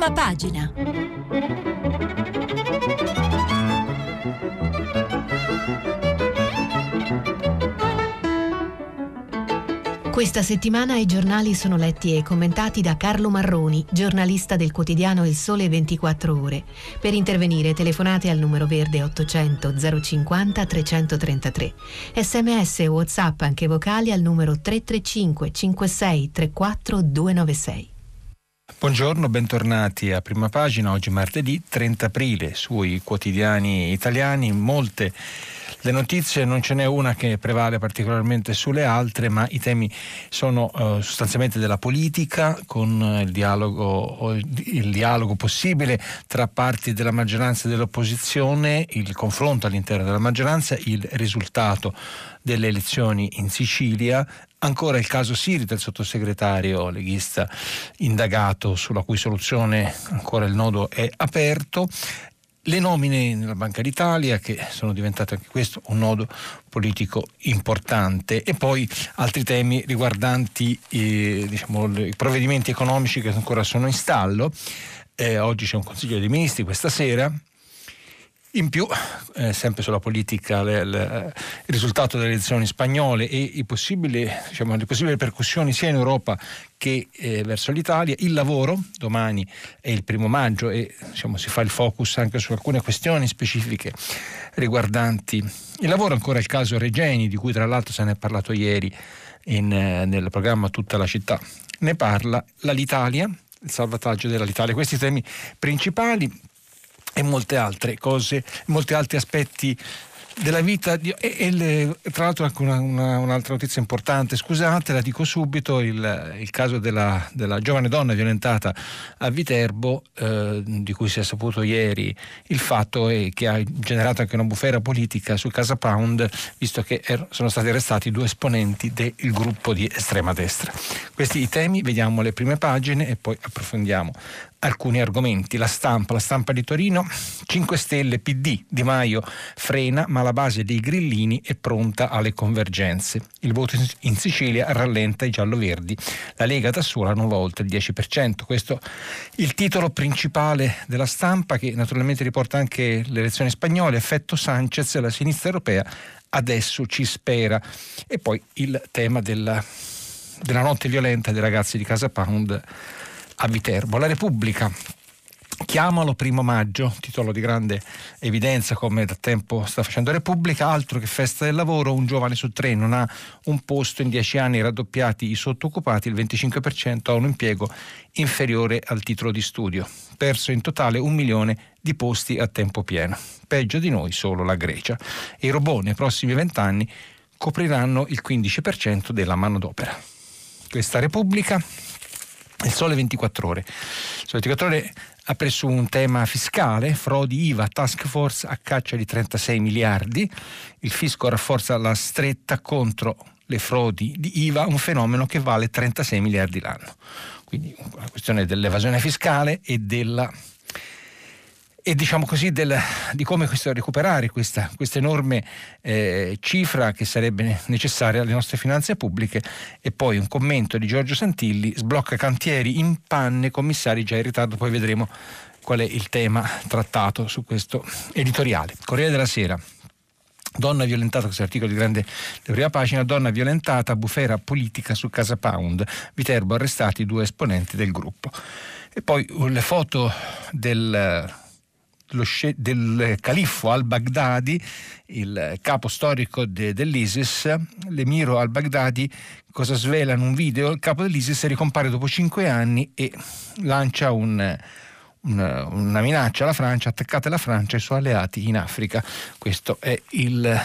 Prima pagina. Questa settimana i giornali sono letti e commentati da Carlo Marroni, giornalista del quotidiano Il Sole 24 Ore. Per intervenire telefonate al numero verde 800 050 333. Sms e WhatsApp anche vocali al numero 335 56 34 296. Buongiorno, bentornati a prima pagina. Oggi martedì 30 aprile sui quotidiani italiani. Molte le notizie non ce n'è una che prevale particolarmente sulle altre, ma i temi sono eh, sostanzialmente della politica, con il dialogo, il dialogo possibile tra parti della maggioranza e dell'opposizione, il confronto all'interno della maggioranza, il risultato delle elezioni in Sicilia, Ancora il caso Siri del sottosegretario leghista indagato sulla cui soluzione ancora il nodo è aperto. Le nomine nella Banca d'Italia, che sono diventate anche questo un nodo politico importante, e poi altri temi riguardanti eh, diciamo, i provvedimenti economici che ancora sono in stallo. Eh, oggi c'è un Consiglio dei Ministri questa sera in più, eh, sempre sulla politica, le, le, il risultato delle elezioni spagnole e diciamo, le possibili ripercussioni sia in Europa che eh, verso l'Italia, il lavoro, domani è il primo maggio e diciamo, si fa il focus anche su alcune questioni specifiche riguardanti il lavoro, ancora il caso Regeni, di cui tra l'altro se ne è parlato ieri in, eh, nel programma Tutta la città, ne parla, l'Alitalia, il salvataggio dell'Alitalia, questi temi principali e molte altre cose, molti altri aspetti della vita. Di, e, e le, tra l'altro anche una, una, un'altra notizia importante scusate la dico subito il, il caso della, della, giovane donna violentata a Viterbo eh, di cui si è saputo ieri il fatto e che ha generato anche una bufera politica su Casa Pound visto che er, sono stati arrestati due esponenti del gruppo di estrema destra. Questi i temi vediamo le prime pagine e poi approfondiamo alcuni argomenti. La stampa, la stampa di Torino, 5 Stelle, PD, Di Maio frena, ma la base dei grillini è pronta alle convergenze. Il voto in Sicilia rallenta i giallo-verdi. La Lega da sola non va oltre il 10%. Questo è il titolo principale della stampa che naturalmente riporta anche le elezioni spagnole. Effetto Sanchez, la sinistra europea adesso ci spera. E poi il tema della, della notte violenta dei ragazzi di Casa Pound a Viterbo. La Repubblica Chiamalo primo maggio, titolo di grande evidenza come da tempo sta facendo Repubblica, altro che festa del lavoro, un giovane su tre non ha un posto in dieci anni raddoppiati i sottooccupati, il 25% ha un impiego inferiore al titolo di studio, perso in totale un milione di posti a tempo pieno. Peggio di noi solo la Grecia. E i robot nei prossimi vent'anni copriranno il 15% della manodopera. Questa Repubblica il Sole 24 Ore. Il Sole 24 Ore ha preso un tema fiscale, frodi IVA, task force a caccia di 36 miliardi. Il fisco rafforza la stretta contro le frodi di IVA, un fenomeno che vale 36 miliardi l'anno. Quindi la questione dell'evasione fiscale e della e diciamo così del, di come questo, recuperare questa, questa enorme eh, cifra che sarebbe necessaria alle nostre finanze pubbliche. E poi un commento di Giorgio Santilli sblocca cantieri in panne commissari già in ritardo. Poi vedremo qual è il tema trattato su questo editoriale. Corriere della Sera. Donna violentata, questo è l'articolo di grande di prima pagina, donna violentata, bufera politica su Casa Pound, Viterbo arrestati due esponenti del gruppo. E poi le foto del del califfo al-Baghdadi, il capo storico de, dell'ISIS, l'emiro al-Baghdadi, cosa svela in un video? Il capo dell'ISIS ricompare dopo cinque anni e lancia un, una, una minaccia alla Francia, attaccate la Francia e i suoi alleati in Africa. Questo è il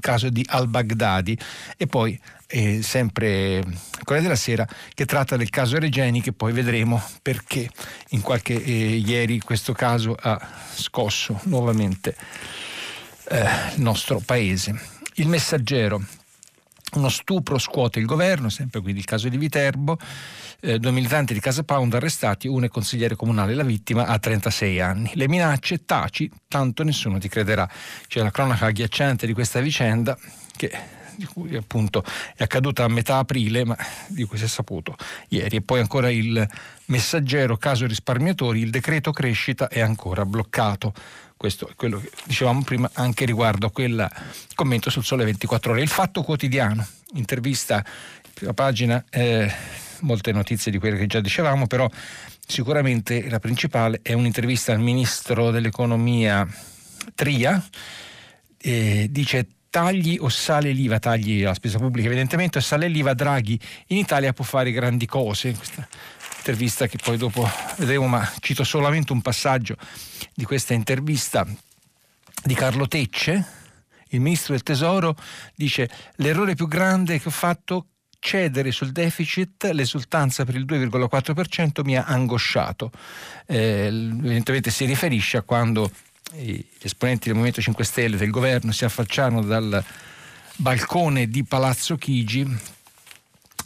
caso di al-Baghdadi. E poi eh, sempre Corriere della Sera che tratta del caso Regeni che poi vedremo perché in qualche eh, ieri questo caso ha scosso nuovamente eh, il nostro paese. Il messaggero uno stupro scuote il governo, sempre quindi il caso di Viterbo, eh, due militanti di Casa Pound arrestati, uno è consigliere comunale, la vittima ha 36 anni. Le minacce, taci, tanto nessuno ti crederà. C'è la cronaca agghiacciante di questa vicenda che di cui appunto è accaduta a metà aprile, ma di cui si è saputo ieri. E poi ancora il messaggero, caso risparmiatori, il decreto crescita è ancora bloccato. Questo è quello che dicevamo prima anche riguardo a quel commento sul Sole 24 Ore. Il Fatto Quotidiano, intervista, prima pagina, eh, molte notizie di quelle che già dicevamo, però sicuramente la principale è un'intervista al Ministro dell'Economia Tria, eh, dice tagli o sale l'IVA, tagli alla spesa pubblica evidentemente, o sale l'IVA, Draghi in Italia può fare grandi cose. Questa intervista che poi dopo vedremo, ma cito solamente un passaggio di questa intervista di Carlo Tecce, il ministro del tesoro, dice l'errore più grande che ho fatto cedere sul deficit, l'esultanza per il 2,4% mi ha angosciato. Eh, evidentemente si riferisce a quando gli esponenti del Movimento 5 Stelle del governo si affacciarono dal balcone di Palazzo Chigi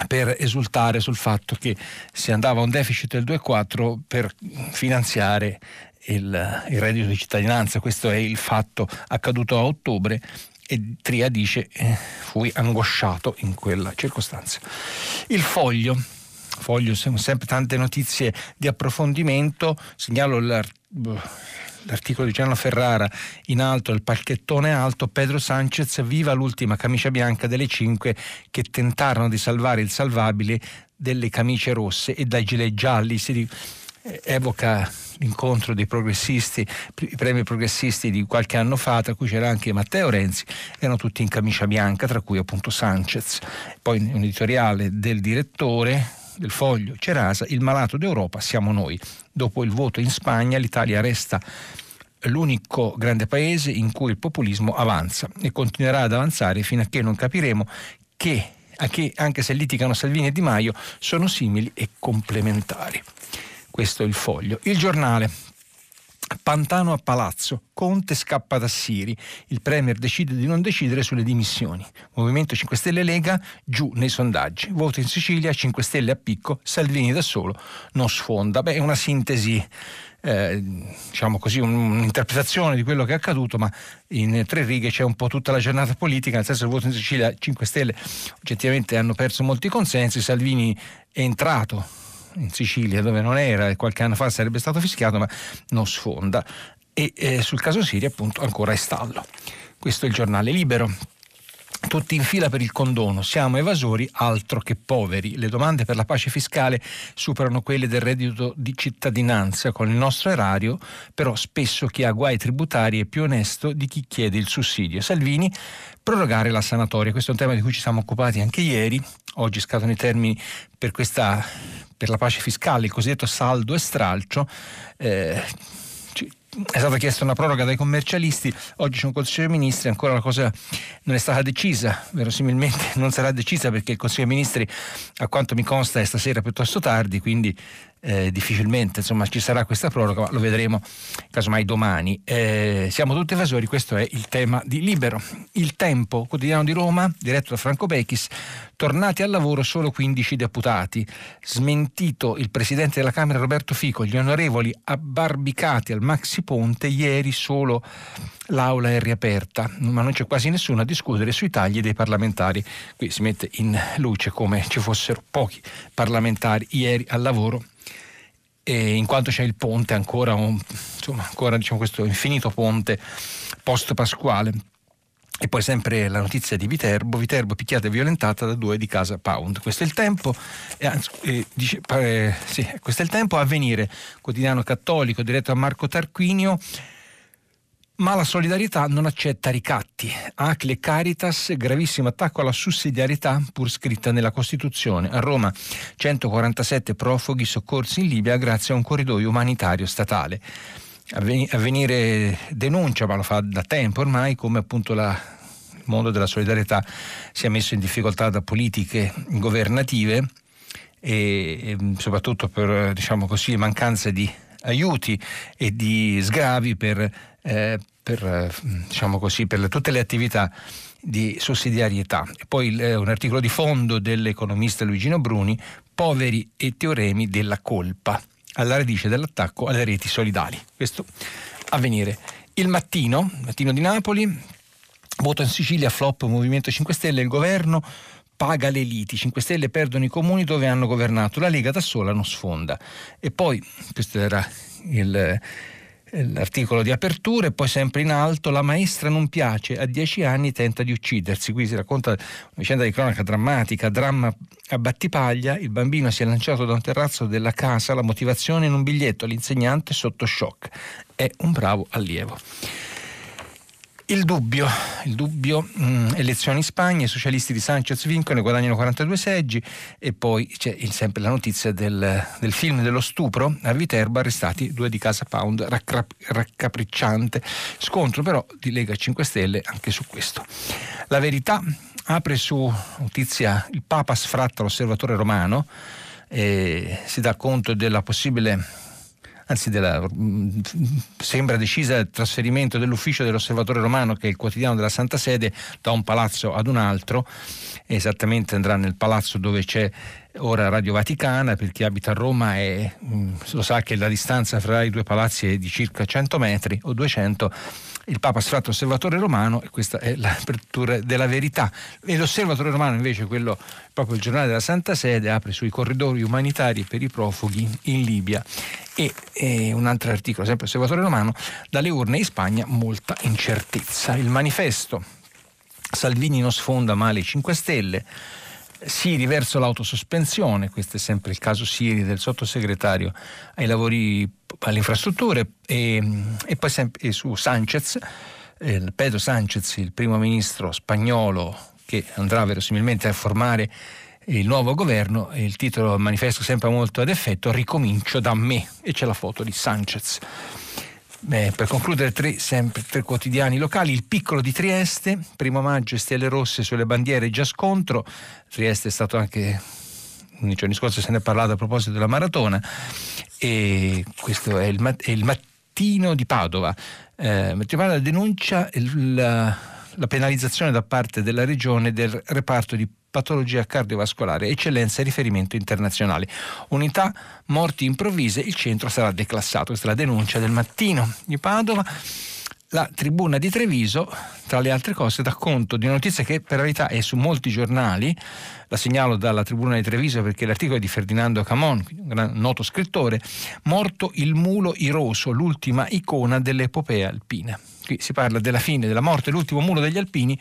per esultare sul fatto che si andava a un deficit del 2,4 per finanziare il, il, reddito di cittadinanza. Questo è il fatto accaduto a ottobre e Tria dice eh, fui angosciato in quella circostanza. Il foglio. Foglio, sempre tante notizie di approfondimento, segnalo l'articolo l'articolo di Gianna Ferrara in alto, il palchettone alto, Pedro Sanchez viva l'ultima camicia bianca delle cinque che tentarono di salvare il salvabile delle camicie rosse e dai gilet gialli. Si evoca l'incontro dei progressisti, i premi progressisti di qualche anno fa, tra cui c'era anche Matteo Renzi, erano tutti in camicia bianca, tra cui appunto Sanchez. Poi un editoriale del direttore del foglio Cerasa, il malato d'Europa siamo noi. Dopo il voto in Spagna l'Italia resta l'unico grande paese in cui il populismo avanza e continuerà ad avanzare fino a che non capiremo che, che anche se litigano Salvini e Di Maio, sono simili e complementari. Questo è il foglio. Il giornale. Pantano a palazzo, Conte scappa da Siri, il Premier decide di non decidere sulle dimissioni. Movimento 5 Stelle Lega giù nei sondaggi. Voto in Sicilia, 5 Stelle a picco, Salvini da solo non sfonda. Beh, è una sintesi eh, diciamo così, un'interpretazione di quello che è accaduto, ma in tre righe c'è un po' tutta la giornata politica, nel senso che il voto in Sicilia 5 Stelle oggettivamente hanno perso molti consensi, Salvini è entrato in Sicilia dove non era e qualche anno fa sarebbe stato fischiato, ma non sfonda. E eh, sul caso Siria appunto ancora è stallo. Questo è il giornale libero tutti in fila per il condono, siamo evasori altro che poveri. Le domande per la pace fiscale superano quelle del reddito di cittadinanza. Con il nostro erario, però spesso chi ha guai tributari è più onesto di chi chiede il sussidio. Salvini, prorogare la sanatoria. Questo è un tema di cui ci siamo occupati anche ieri. Oggi scadono i termini per, questa, per la pace fiscale, il cosiddetto saldo e stralcio. Eh, è stata chiesta una proroga dai commercialisti, oggi c'è un Consiglio dei Ministri, ancora la cosa non è stata decisa, verosimilmente non sarà decisa perché il Consiglio dei Ministri, a quanto mi consta, è stasera piuttosto tardi, quindi eh, difficilmente insomma, ci sarà questa proroga, ma lo vedremo casomai domani. Eh, siamo tutti evasori, questo è il tema di Libero. Il Tempo, quotidiano di Roma, diretto da Franco Becchis, tornati al lavoro solo 15 deputati. Smentito il presidente della Camera Roberto Fico, gli onorevoli abbarbicati al Maxi Ponte, ieri solo l'aula è riaperta, ma non c'è quasi nessuno a discutere sui tagli dei parlamentari. Qui si mette in luce come ci fossero pochi parlamentari ieri al lavoro e in quanto c'è il ponte ancora, un, insomma, ancora diciamo, questo infinito ponte post pasquale. E poi sempre la notizia di Viterbo, Viterbo picchiata e violentata da due di casa Pound. Questo è il tempo, eh, dice, eh, sì, questo è il tempo a venire, quotidiano cattolico diretto a Marco Tarquinio. Ma la solidarietà non accetta ricatti. ACLE Caritas, gravissimo attacco alla sussidiarietà pur scritta nella Costituzione. A Roma 147 profughi soccorsi in Libia grazie a un corridoio umanitario statale. Avvenire denuncia, ma lo fa da tempo ormai, come appunto la, il mondo della solidarietà sia messo in difficoltà da politiche governative e soprattutto per diciamo così, mancanza di aiuti e di sgravi per eh, per, diciamo così, per tutte le attività di sussidiarietà. E poi eh, un articolo di fondo dell'economista Luigino Bruni, poveri e teoremi della colpa, alla radice dell'attacco alle reti solidali. Questo avvenire. Il mattino, mattino di Napoli, Voto in Sicilia, flop Movimento 5 Stelle, il governo paga le liti, 5 Stelle perdono i comuni dove hanno governato, la Lega da sola non sfonda. E poi, questo era il, l'articolo di apertura e poi sempre in alto la maestra non piace, a dieci anni tenta di uccidersi. Qui si racconta una vicenda di cronaca drammatica, dramma a Battipaglia, il bambino si è lanciato da un terrazzo della casa, la motivazione in un biglietto, l'insegnante sotto shock. È un bravo allievo. Il dubbio, il dubbio mh, mm, elezioni in Spagna, i socialisti di Sanchez vincono e guadagnano 42 seggi e poi c'è il, sempre la notizia del, del, film dello stupro a Viterbo, arrestati due di Casa Pound, raccra, raccapricciante scontro però di Lega 5 Stelle anche su questo. La verità apre su notizia il Papa sfratta l'osservatore romano e si dà conto della possibile anzi della, mm, sembra decisa il trasferimento dell'ufficio dell'Osservatore Romano, che è il quotidiano della Santa Sede, da un palazzo ad un altro, esattamente andrà nel palazzo dove c'è ora Radio Vaticana, per chi abita a Roma è, mm, lo sa che la distanza fra i due palazzi è di circa 100 metri o 200 il Papa si fatto osservatore romano e questa è l'apertura della verità. E l'osservatore romano invece, quello proprio il giornale della Santa Sede, apre sui corridoi umanitari per i profughi in Libia. E, e un altro articolo, sempre osservatore romano, dalle urne in Spagna molta incertezza. Il manifesto Salvini non sfonda male i 5 Stelle. Siri verso l'autosospensione, questo è sempre il caso Siri del sottosegretario ai lavori alle infrastrutture e, e poi sempre su Sanchez, eh, Pedro Sanchez, il primo ministro spagnolo che andrà verosimilmente a formare il nuovo governo, il titolo manifesto sempre molto ad effetto, ricomincio da me e c'è la foto di Sanchez. Beh, per concludere, tre, sempre tre quotidiani locali. Il piccolo di Trieste, primo maggio, stelle rosse sulle bandiere, già scontro. Trieste è stato anche nei giorni scorsi se ne è parlato a proposito della maratona e questo è il, è il mattino di Padova. Eh, Padova denuncia il, la, la penalizzazione da parte della regione del reparto di patologia cardiovascolare, eccellenza e riferimento internazionale. Unità morti improvvise, il centro sarà declassato. Questa è la denuncia del mattino di Padova. La tribuna di Treviso, tra le altre cose, dà conto di una notizia che per verità è su molti giornali, la segnalo dalla tribuna di Treviso perché l'articolo è di Ferdinando Camon, un noto scrittore, Morto il mulo iroso, l'ultima icona dell'epopea alpina. Qui si parla della fine, della morte, l'ultimo mulo degli alpini,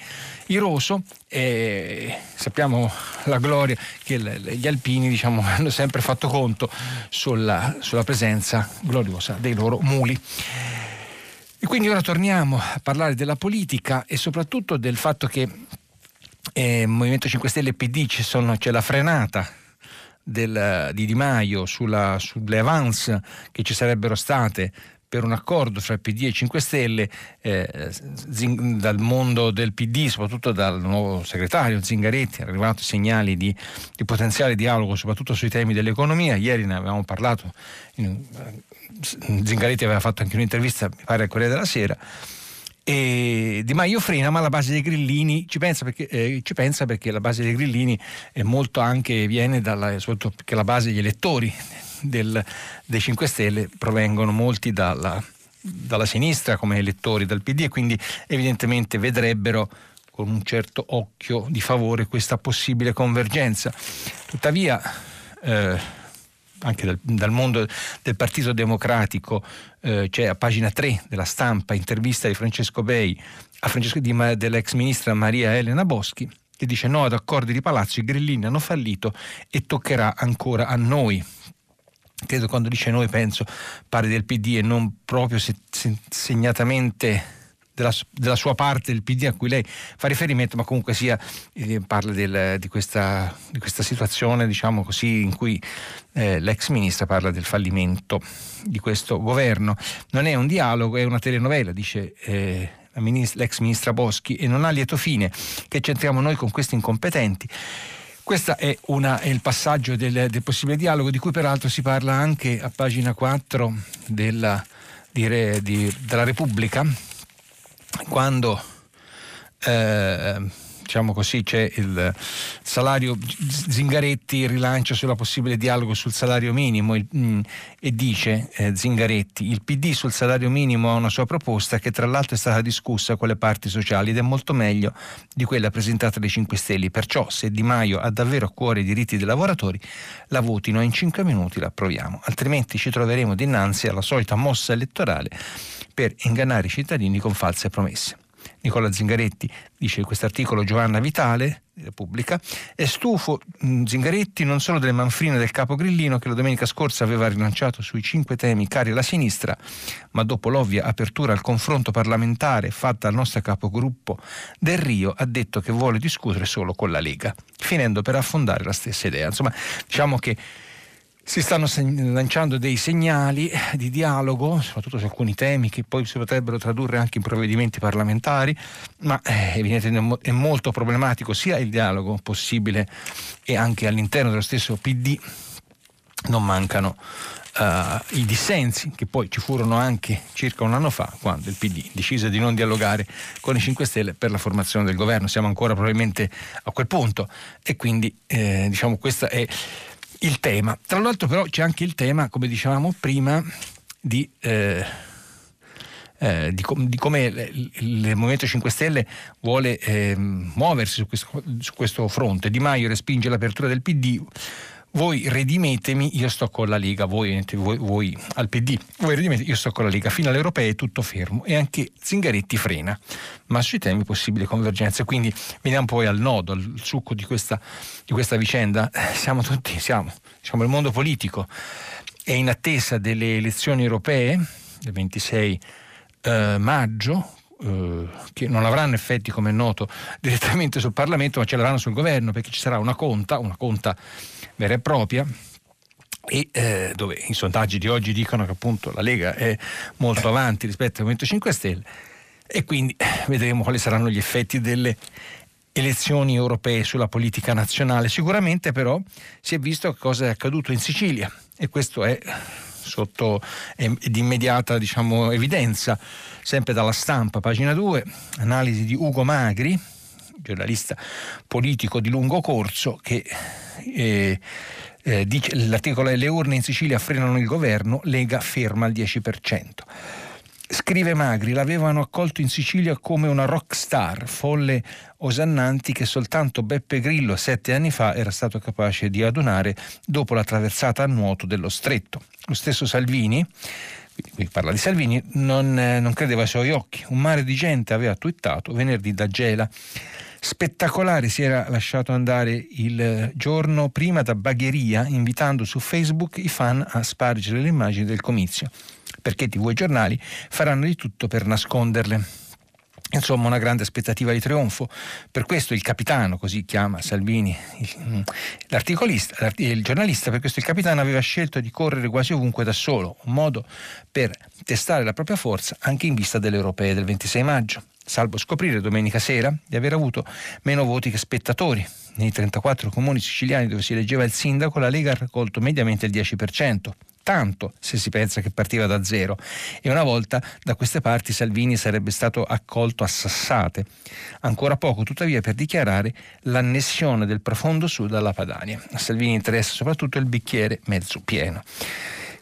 iroso, e sappiamo la gloria che gli alpini diciamo, hanno sempre fatto conto sulla, sulla presenza gloriosa dei loro muli. E quindi ora torniamo a parlare della politica e soprattutto del fatto che eh, Movimento 5 Stelle e PD sono, c'è la frenata del, di Di Maio sulla, sulle avance che ci sarebbero state per un accordo fra PD e 5 Stelle eh, zing, dal mondo del PD, soprattutto dal nuovo segretario Zingaretti, hanno arrivato segnali di, di, potenziale dialogo soprattutto sui temi dell'economia. Ieri ne avevamo parlato in, Zingaretti aveva fatto anche un'intervista, mi pare, al Corriere della Sera. E Di Maio frena, ma la base dei grillini ci pensa perché, eh, ci pensa perché la base dei grillini è molto anche, viene dalla, soprattutto la base degli elettori del, dei 5 Stelle provengono molti dalla, dalla sinistra come elettori del PD e quindi evidentemente vedrebbero con un certo occhio di favore questa possibile convergenza. Tuttavia, eh, anche dal, dal, mondo del Partito Democratico, eh, c'è a pagina 3 della stampa intervista di Francesco Bei a Francesco, di, dell'ex ministra Maria Elena Boschi che dice no ad accordi di palazzo, i grillini hanno fallito e toccherà ancora a noi. Credo quando dice noi penso pare del PD e non proprio se, se, segnatamente della, della, sua parte del PD a cui lei fa riferimento, ma comunque sia eh, parla del, di, questa, di, questa, situazione, diciamo così, in cui eh, l'ex ministra parla del fallimento di questo governo. Non è un dialogo, è una telenovela, dice eh, l'ex ministra Boschi, e non ha lieto fine. Che c'entriamo noi con questi incompetenti? Questo è, è, il passaggio del, del, possibile dialogo, di cui peraltro si parla anche a pagina 4 della, di, di, della Repubblica, quando eh, diciamo così, c'è il salario Zingaretti rilancia sulla possibile dialogo sul salario minimo il, mh, mm, e dice eh, Zingaretti il PD sul salario minimo ha una sua proposta che tra l'altro è stata discussa con le parti sociali ed è molto meglio di quella presentata dai 5 Stelle. Perciò se Di Maio ha davvero a cuore i diritti dei lavoratori la votino e in 5 minuti la approviamo, altrimenti ci troveremo dinanzi alla solita mossa elettorale per ingannare i cittadini con false promesse. Nicola Zingaretti dice in questo articolo Giovanna Vitale Repubblica è stufo Zingaretti non solo delle manfrine del capo Grillino che la domenica scorsa aveva rilanciato sui cinque temi cari alla sinistra ma dopo l'ovvia apertura al confronto parlamentare fatta al nostro capogruppo Del Rio ha detto che vuole discutere solo con la Lega finendo per affondare la stessa idea insomma diciamo che si stanno lanciando dei segnali di dialogo, soprattutto su alcuni temi che poi si potrebbero tradurre anche in provvedimenti parlamentari, ma eh, evidentemente è molto problematico sia il dialogo possibile e anche all'interno dello stesso PD non mancano Uh, i dissensi che poi ci furono anche circa un anno fa quando il PD decise di non dialogare con i 5 Stelle per la formazione del governo. Siamo ancora probabilmente a quel punto e quindi eh, diciamo questa è il tema. Tra l'altro però c'è anche il tema, come dicevamo prima, di... Eh, eh, di, com- di, come il, il, Movimento 5 Stelle vuole eh, muoversi su questo, su questo, fronte. Di Maio respinge l'apertura del PD. Voi redimetemi, io sto con la Lega, voi, voi, voi al PD, voi redimetemi, io sto con la Lega, fino alle europee è tutto fermo e anche Zingaretti frena, ma sui temi possibili convergenze. Quindi veniamo poi al nodo, al succo di questa, di questa vicenda. Eh, siamo tutti, siamo, diciamo, il mondo politico è in attesa delle elezioni europee del 26 eh, maggio, eh, che non avranno effetti, come è noto, direttamente sul Parlamento, ma ce l'avranno sul governo, perché ci sarà una conta, una conta vera e propria e eh, dove i sondaggi di oggi dicono che appunto la Lega è molto avanti rispetto al Movimento 5 Stelle e quindi vedremo quali saranno gli effetti delle elezioni europee sulla politica nazionale. Sicuramente però si è visto cosa è accaduto in Sicilia e questo è sotto di immediata diciamo, evidenza, sempre dalla stampa, pagina 2, analisi di Ugo Magri, giornalista politico di lungo corso che eh, eh, dice, l'articolo è le urne in Sicilia frenano il governo, Lega ferma al 10%. Scrive Magri, l'avevano accolto in Sicilia come una rock star, folle osannanti che soltanto Beppe Grillo sette anni fa era stato capace di adunare dopo la traversata a nuoto dello stretto. Lo stesso Salvini, qui parla di Salvini, non, eh, non credeva ai suoi occhi. Un mare di gente aveva twittato venerdì da Gela Spettacolare si era lasciato andare il giorno prima da Bagheria invitando su Facebook i fan a spargere le immagini del comizio, perché TV e giornali faranno di tutto per nasconderle. Insomma, una grande aspettativa di trionfo. Per questo il capitano, così chiama Salvini l'articolista, il giornalista, per questo il capitano aveva scelto di correre quasi ovunque da solo, un modo per testare la propria forza anche in vista delle europee del 26 maggio salvo scoprire domenica sera di aver avuto meno voti che spettatori. Nei 34 comuni siciliani dove si eleggeva il sindaco, la Lega ha raccolto mediamente il 10%. Tanto se si pensa che partiva da zero e una volta da queste parti Salvini sarebbe stato accolto a sassate. Ancora poco tuttavia per dichiarare l'annessione del profondo sud alla Padania. A Salvini interessa soprattutto il bicchiere mezzo pieno.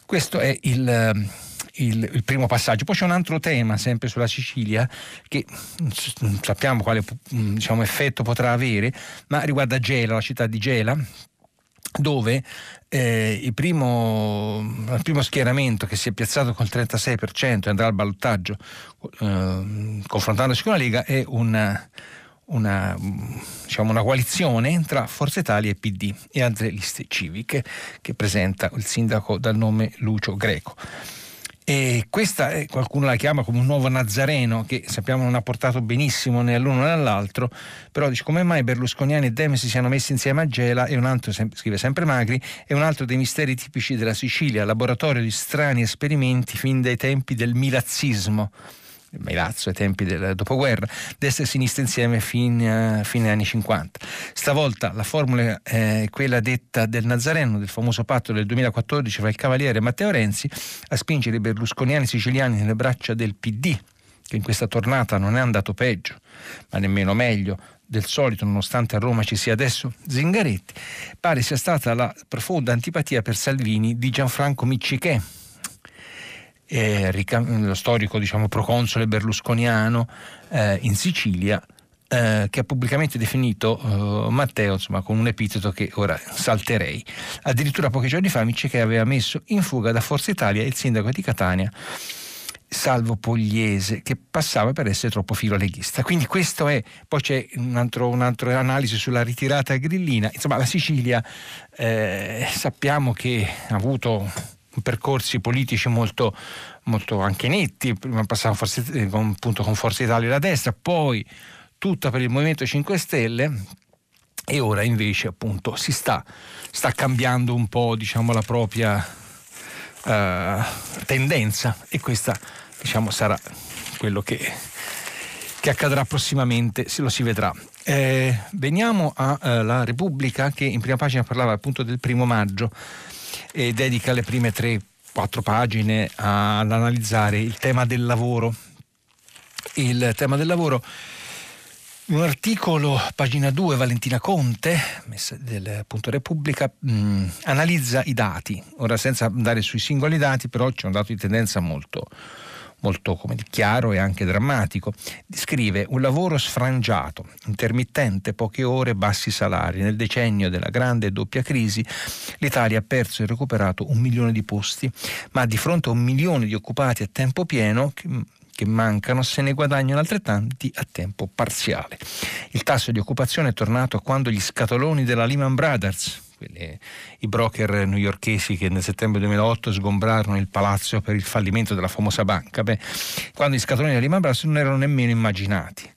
Questo è il il, il, primo passaggio. Poi c'è un altro tema, sempre sulla Sicilia, che non sappiamo quale diciamo, effetto potrà avere, ma riguarda Gela, la città di Gela, dove eh, il, primo, il, primo, schieramento che si è piazzato col 36% e andrà al ballottaggio eh, confrontandosi con la Lega è una, una, diciamo una, coalizione tra Forza Italia e PD e altre liste civiche che presenta il sindaco dal nome Lucio Greco. E questa è, qualcuno la chiama come un nuovo Nazareno che sappiamo non ha portato benissimo né all'uno né all'altro, però dice come mai Berlusconiani e Demi si siano messi insieme a Gela e un altro, scrive sempre Magri, è un altro dei misteri tipici della Sicilia, laboratorio di strani esperimenti fin dai tempi del milazzismo. Milazzo ai tempi del dopoguerra, destra e sinistra insieme fine, uh, fine anni 50. Stavolta la formula è quella detta del Nazareno, del famoso patto del 2014 fra il Cavaliere Matteo Renzi, a spingere i berlusconiani siciliani nelle braccia del PD, che in questa tornata non è andato peggio, ma nemmeno meglio del solito, nonostante a Roma ci sia adesso Zingaretti, pare sia stata la profonda antipatia per Salvini di Gianfranco Miccichè, eh, lo storico diciamo, proconsole berlusconiano eh, in Sicilia, eh, che ha pubblicamente definito eh, Matteo insomma, con un epiteto che ora salterei. Addirittura pochi giorni fa Miccichè aveva messo in fuga da Forza Italia il sindaco di Catania Salvo Pogliese, che passava per essere troppo filoleghista. Quindi questo è, poi c'è un un'altra analisi sulla ritirata grillina. Insomma, la Sicilia eh, sappiamo che ha avuto percorsi politici molto, molto anche netti, prima passava forse, eh, con, appunto, con Forza Italia la destra, poi tutta per il Movimento 5 Stelle e ora invece appunto si sta, sta cambiando un po' diciamo, la propria uh, tendenza e questa diciamo, sarà quello che, che, accadrà prossimamente, se lo si vedrà. Eh, veniamo alla eh, Repubblica che in prima pagina parlava appunto del primo maggio e dedica le prime tre, quattro pagine ad analizzare il tema del lavoro. Il tema del lavoro un articolo, pagina 2, Valentina Conte, del appunto Repubblica, mh, analizza i dati. Ora senza andare sui singoli dati, però c'è un dato di tendenza molto, molto chiaro e anche drammatico. Scrive un lavoro sfrangiato, intermittente, poche ore, bassi salari. Nel decennio della grande e doppia crisi l'Italia ha perso e recuperato un milione di posti, ma di fronte a un milione di occupati a tempo pieno che mancano se ne guadagnano altrettanti a tempo parziale. Il tasso di occupazione è tornato a quando gli scatoloni della Lehman Brothers quelli, i broker newyorkesi che nel settembre 2008 sgombrarono il palazzo per il fallimento della famosa banca, beh, quando gli scatoloni della Lehman Brothers non erano nemmeno immaginati.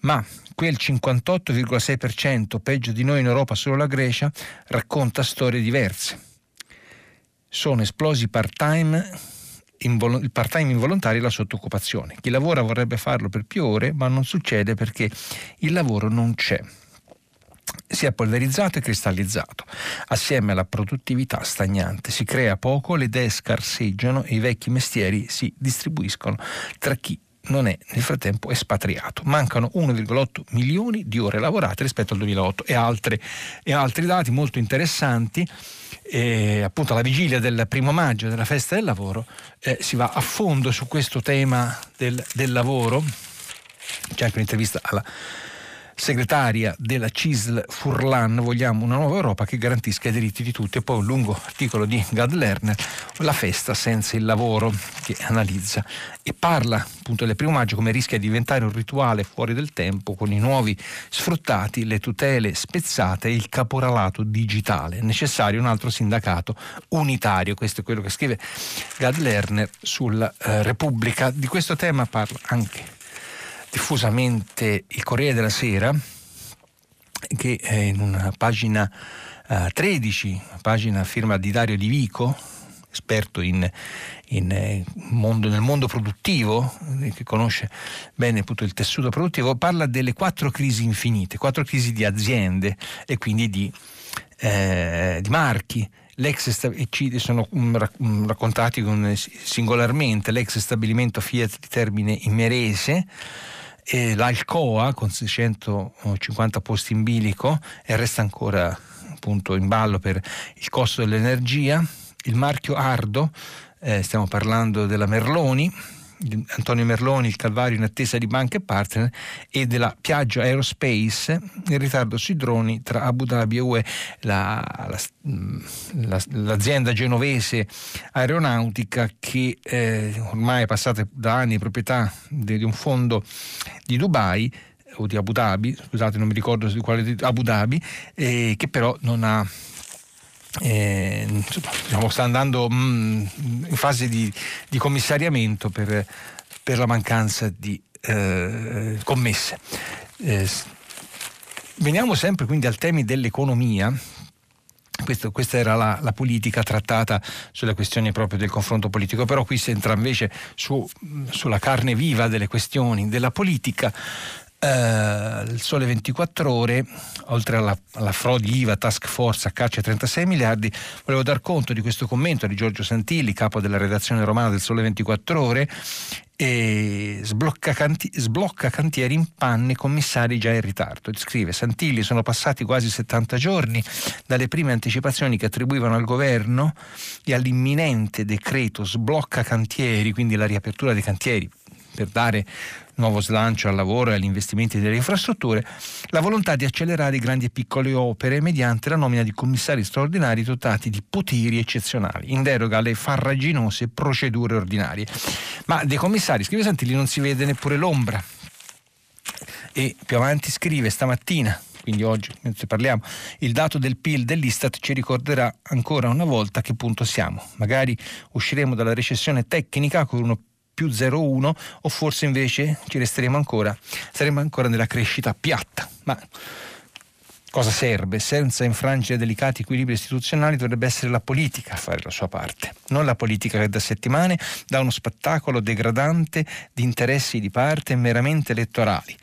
Ma quel 58,6%, peggio di noi in Europa solo la Grecia, racconta storie diverse. Sono esplosi part-time il part-time involontario e la sottooccupazione. Chi lavora vorrebbe farlo per più ore, ma non succede perché il lavoro non c'è si è polverizzato e cristallizzato. Assieme alla produttività stagnante si crea poco, le idee scarseggiano e i vecchi mestieri si distribuiscono tra chi non è nel frattempo espatriato. Mancano 1,8 milioni di ore lavorate rispetto al 2008 e, altre, e altri dati molto interessanti. E appunto alla vigilia del primo maggio, della festa del lavoro, eh, si va a fondo su questo tema del, del lavoro. C'è anche un'intervista alla segretaria della CISL Furlan, vogliamo una nuova Europa che garantisca i diritti di tutti e poi un lungo articolo di Gad Lerner, La festa senza il lavoro, che analizza e parla appunto del primo maggio come rischia di diventare un rituale fuori del tempo con i nuovi sfruttati, le tutele spezzate e il caporalato digitale. È necessario un altro sindacato unitario, questo è quello che scrive Gad Lerner sulla eh, Repubblica. Di questo tema parla anche diffusamente il Corriere della Sera, che è in una pagina uh, 13, pagina firma di Dario Di Vico, esperto in, in, eh, mondo, nel mondo produttivo, eh, che conosce bene appunto il tessuto produttivo, parla delle quattro crisi infinite, quattro crisi di aziende e quindi di, eh, di marchi. L'ex e sono mm, mm, raccontati con, singolarmente l'ex stabilimento Fiat di Termine Imerese, e l'Alcoa con 650 posti in bilico e resta ancora appunto in ballo per il costo dell'energia. Il marchio Ardo, eh, stiamo parlando della Merloni, Antonio Merloni, il Calvario in attesa di banche e partner e della Piaggio Aerospace, il ritardo sui droni tra Abu Dhabi e UE, la, la, la, l'azienda genovese aeronautica che eh, ormai è passata da anni proprietà di, di un fondo di Dubai o di Abu Dhabi, scusate non mi ricordo di quale di Abu Dhabi, eh, che però non ha eh, diciamo, sta andando mh, mm, in fase di, di commissariamento per, per, la mancanza di eh, commesse. Eh, veniamo sempre quindi al tema dell'economia. Questo, questa era la, la, politica trattata sulle questioni proprio del confronto politico, però qui si entra invece su, sulla carne viva delle questioni della politica Uh, il Sole 24 Ore, oltre alla, alla frode IVA, task force a caccia 36 miliardi, volevo dar conto di questo commento di Giorgio Santilli, capo della redazione romana del Sole 24 Ore, e sblocca, canti- sblocca, cantieri in panne, commissari già in ritardo. Scrive Santilli, sono passati quasi 70 giorni dalle prime anticipazioni che attribuivano al governo e all'imminente decreto sblocca cantieri, quindi la riapertura dei cantieri per dare nuovo slancio al lavoro e agli investimenti delle infrastrutture, la volontà di accelerare grandi e piccole opere mediante la nomina di commissari straordinari dotati di poteri eccezionali, in deroga alle farraginose procedure ordinarie. Ma dei commissari, scrive Santilli, non si vede neppure l'ombra. E più avanti scrive stamattina, quindi oggi mentre parliamo, il dato del PIL dell'Istat ci ricorderà ancora una volta a che punto siamo. Magari usciremo dalla recessione tecnica con uno più 0,1 o forse invece ci resteremo ancora, saremo ancora nella crescita piatta. Ma cosa serve? Senza infrangere delicati equilibri istituzionali dovrebbe essere la politica a fare la sua parte, non la politica che da settimane dà uno spettacolo degradante di interessi di parte meramente elettorali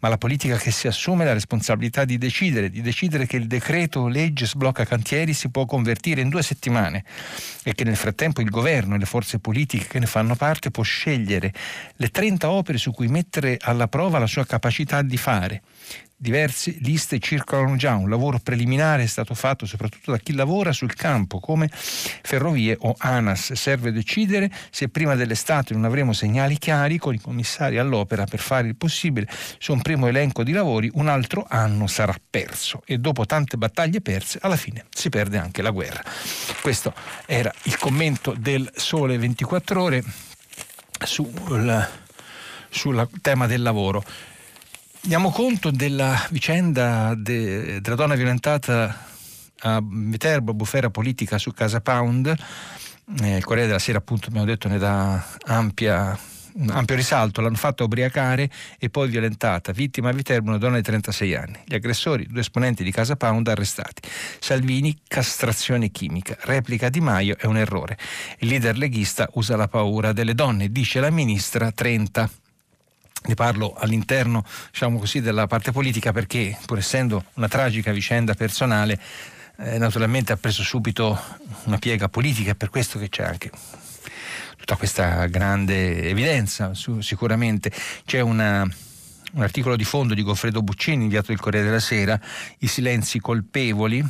ma la politica che si assume la responsabilità di decidere, di decidere che il decreto legge sblocca cantieri si può convertire in due settimane e che nel frattempo il governo e le forze politiche che ne fanno parte può scegliere le 30 opere su cui mettere alla prova la sua capacità di fare diverse liste circolano già, un lavoro preliminare è stato fatto soprattutto da chi lavora sul campo come Ferrovie o ANAS. Serve decidere se prima dell'estate non avremo segnali chiari con i commissari all'opera per fare il possibile su un primo elenco di lavori, un altro anno sarà perso e dopo tante battaglie perse alla fine si perde anche la guerra. Questo era il commento del Sole 24 ore sul, sul tema del lavoro. Diamo conto della vicenda de, della donna violentata a Viterbo, bufera politica su Casa Pound. Eh, il Corriere della Sera, appunto, abbiamo detto, ne dà ampia, ampio risalto. L'hanno fatta ubriacare e poi violentata. Vittima a Viterbo una donna di 36 anni. Gli aggressori, due esponenti di Casa Pound arrestati. Salvini, castrazione chimica. Replica Di Maio è un errore. Il leader leghista usa la paura delle donne, dice la ministra 30 ne parlo all'interno diciamo così, della parte politica perché pur essendo una tragica vicenda personale eh, naturalmente ha preso subito una piega politica e per questo che c'è anche tutta questa grande evidenza su, sicuramente. C'è una, un articolo di fondo di Goffredo Buccini inviato del Corriere della Sera i silenzi colpevoli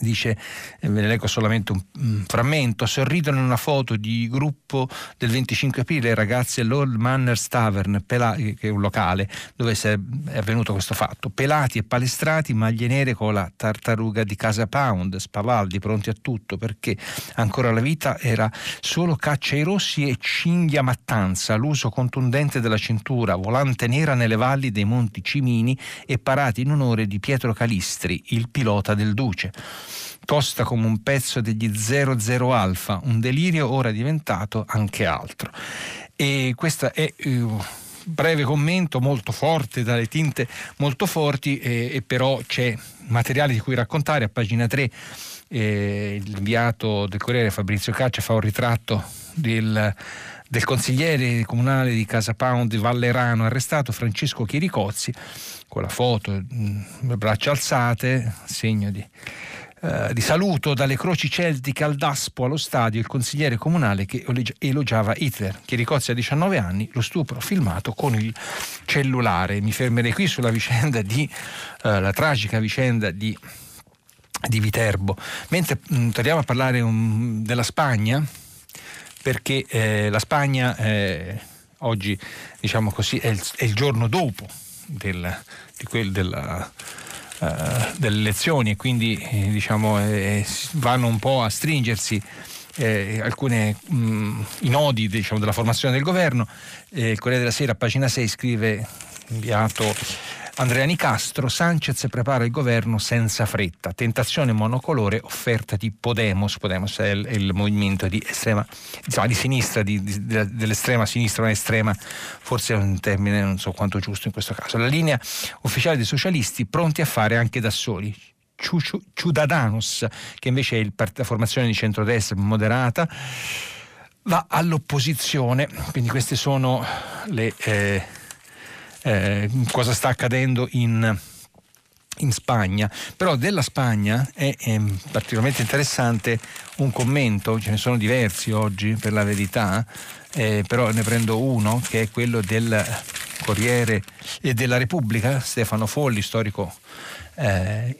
dice, eh, ve ne leggo solamente un, frammento, sorridono in una foto di gruppo del 25 aprile ragazzi all'Old Manners Tavern, Pela- che è un locale dove è avvenuto questo fatto, pelati e palestrati, maglie nere con la tartaruga di Casa Pound, spavaldi, pronti a tutto, perché ancora la vita era solo caccia ai rossi e cinghia mattanza, l'uso contundente della cintura, volante nera nelle valli dei Monti Cimini e parati in onore di Pietro Calistri, il pilota del Duce costa come un pezzo degli 00 alfa, un delirio ora diventato anche altro. E questo è un uh, breve commento molto forte, dalle tinte molto forti, e, e però c'è materiale di cui raccontare. A pagina 3 eh, l'inviato del Corriere Fabrizio Caccia fa un ritratto del del consigliere comunale di Casa Pound Vallerano arrestato Francesco Chiricozzi con la foto, mm, braccia alzate, segno di eh, di saluto dalle croci celtiche al Daspo allo stadio il consigliere comunale che elogiava Hitler. Chiericozzi ha 19 anni, lo stupro filmato con il cellulare. Mi fermerei qui sulla vicenda di, uh, la tragica vicenda di, di Viterbo. Mentre mh, mm, torniamo a parlare um, della Spagna, perché eh, la Spagna eh, oggi, diciamo così, è il, è il giorno dopo del, di quel della eh, delle elezioni e quindi eh, diciamo, eh, vanno un po' a stringersi eh, alcuni i nodi diciamo, della formazione del governo. Eh, il Corriere della Sera, pagina 6, scrive inviato Andrea Nicastro, Sanchez prepara il governo senza fretta, tentazione monocolore offerta di Podemos, Podemos è il, è il movimento di, estrema, insomma, di sinistra, di, di, dell'estrema sinistra, non estrema, forse è un termine non so quanto giusto in questo caso. La linea ufficiale dei socialisti pronti a fare anche da soli. Ciudadanos, che invece è la formazione di centrodestra moderata, va all'opposizione, quindi queste sono le... Eh, eh, cosa sta accadendo in in Spagna, però della Spagna è, è, particolarmente interessante un commento, ce ne sono diversi oggi per la verità, eh, però ne prendo uno che è quello del Corriere e della Repubblica, Stefano Folli, storico eh,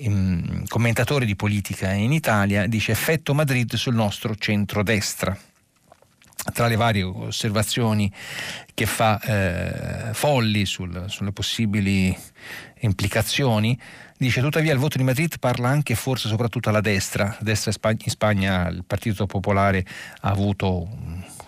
commentatore di politica in Italia, dice effetto Madrid sul nostro centrodestra tra le varie osservazioni che fa eh, Folli sul, sulle possibili implicazioni, dice tuttavia il voto di Madrid parla anche forse soprattutto alla destra. La destra in Spagna il Partito Popolare ha avuto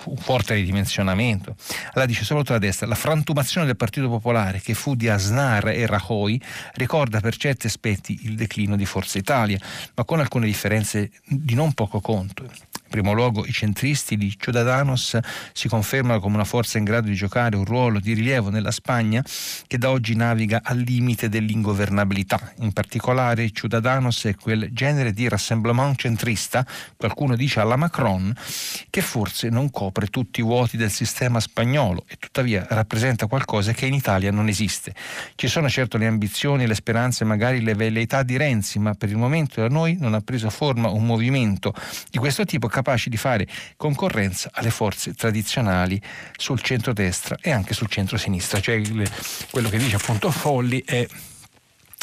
un forte ridimensionamento. Allora dice soprattutto la destra, la frantumazione del Partito Popolare che fu di Asnar e Rajoy ricorda per certi aspetti il declino di Forza Italia, ma con alcune differenze di non poco conto. Primo luogo i centristi di Ciudadanos si confermano come una forza in grado di giocare un ruolo di rilievo nella Spagna che da oggi naviga al limite dell'ingovernabilità. In particolare Ciudadanos è quel genere di rassemblement centrista, qualcuno dice alla Macron, che forse non copre tutti i vuoti del sistema spagnolo e tuttavia rappresenta qualcosa che in Italia non esiste. Ci sono certo le ambizioni, le speranze, magari le velleità di Renzi, ma per il momento da noi non ha preso forma un movimento di questo tipo capaci di fare concorrenza alle forze tradizionali sul centro-destra e anche sul centro-sinistra. Cioè quello che dice appunto Folli è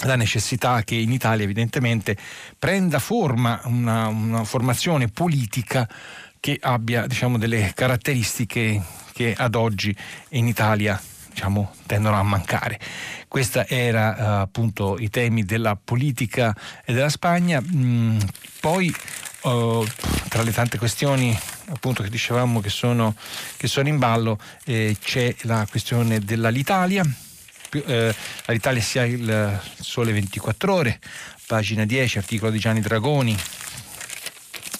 la necessità che in Italia evidentemente prenda forma una, una formazione politica che abbia diciamo, delle caratteristiche che ad oggi in Italia diciamo, tendono a mancare. Questi erano uh, appunto i temi della politica e della Spagna. Mm, poi uh, tra le tante questioni appunto che dicevamo che sono, che sono in ballo eh, c'è la questione dell'Alitalia. Eh, L'Italia si ha il sole 24 ore, pagina 10, articolo di Gianni Dragoni,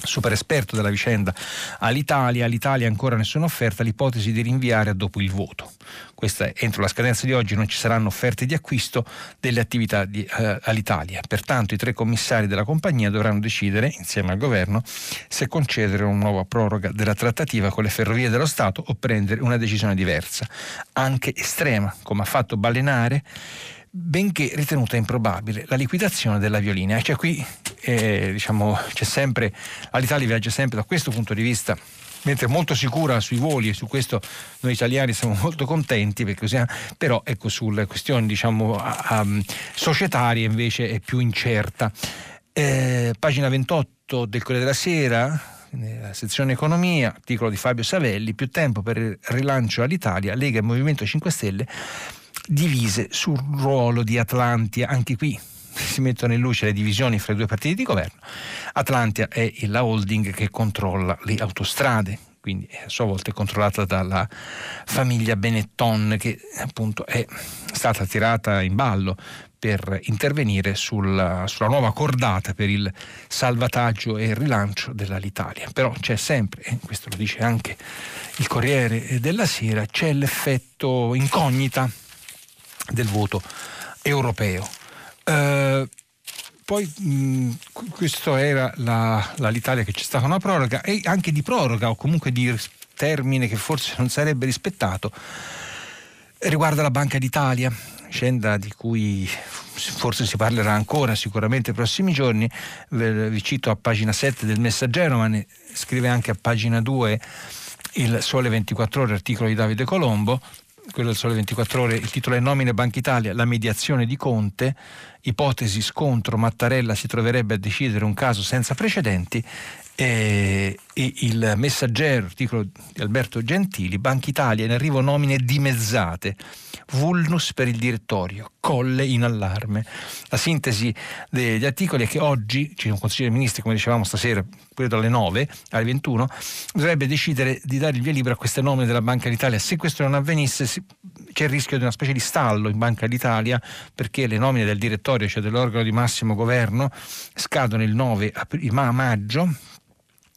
super esperto della vicenda all'Italia, all'Italia ancora nessuna offerta, l'ipotesi di rinviare a dopo il voto. Questa è, entro la scadenza di oggi non ci saranno offerte di acquisto delle attività di, uh, all'Italia. Pertanto i tre commissari della compagnia dovranno decidere, insieme al governo, se concedere una nuova proroga della trattativa con le ferrovie dello Stato o prendere una decisione diversa, anche estrema, come ha fatto Balenare benché ritenuta improbabile la liquidazione della violina. Cioè qui eh, diciamo, c'è sempre, l'Italia viaggia sempre da questo punto di vista mentre molto sicura sui voli e su questo noi italiani siamo molto contenti perché così, però ecco sulle questioni diciamo, um, societarie invece è più incerta. Eh, pagina 28 del Corriere della Sera nella sezione economia, articolo di Fabio Savelli, più tempo per il rilancio all'Italia, Lega e Movimento 5 Stelle divise sul ruolo di Atlantia. Anche qui si mettono in luce le divisioni fra i due partiti di governo. Atlantia è la holding che controlla le autostrade, quindi a sua volta è controllata dalla famiglia Benetton che appunto è stata tirata in ballo per intervenire sulla, sulla, nuova cordata per il salvataggio e il rilancio dell'Alitalia. Però c'è sempre, e questo lo dice anche il Corriere della Sera, c'è l'effetto incognita del voto europeo. Eh, poi mh, questo era la, la, l'Italia che c'è stata una proroga e anche di proroga o comunque di termine che forse non sarebbe rispettato riguarda la Banca d'Italia, scenda di cui forse si parlerà ancora sicuramente nei prossimi giorni, vi cito a pagina 7 del Messaggero, ma ne scrive anche a pagina 2 il Sole 24 ore, articolo di Davide Colombo, quello del Sole 24 Ore, il titolo è Nomine Banca Italia, la mediazione di Conte, ipotesi scontro, Mattarella si troverebbe a decidere un caso senza precedenti e, e il messaggero, articolo di Alberto Gentili, Banca Italia in arrivo nomine dimezzate, vulnus per il direttorio, colle in allarme. La sintesi degli articoli è che oggi c'è un Consiglio dei Ministri, come dicevamo stasera, credo alle 9, alle 21, dovrebbe decidere di dare il via libera a queste nomine della Banca d'Italia. Se questo non avvenisse c'è il rischio di una specie di stallo in Banca d'Italia perché le nomine del direttorio, cioè dell'organo di massimo governo, scadono il 9 maggio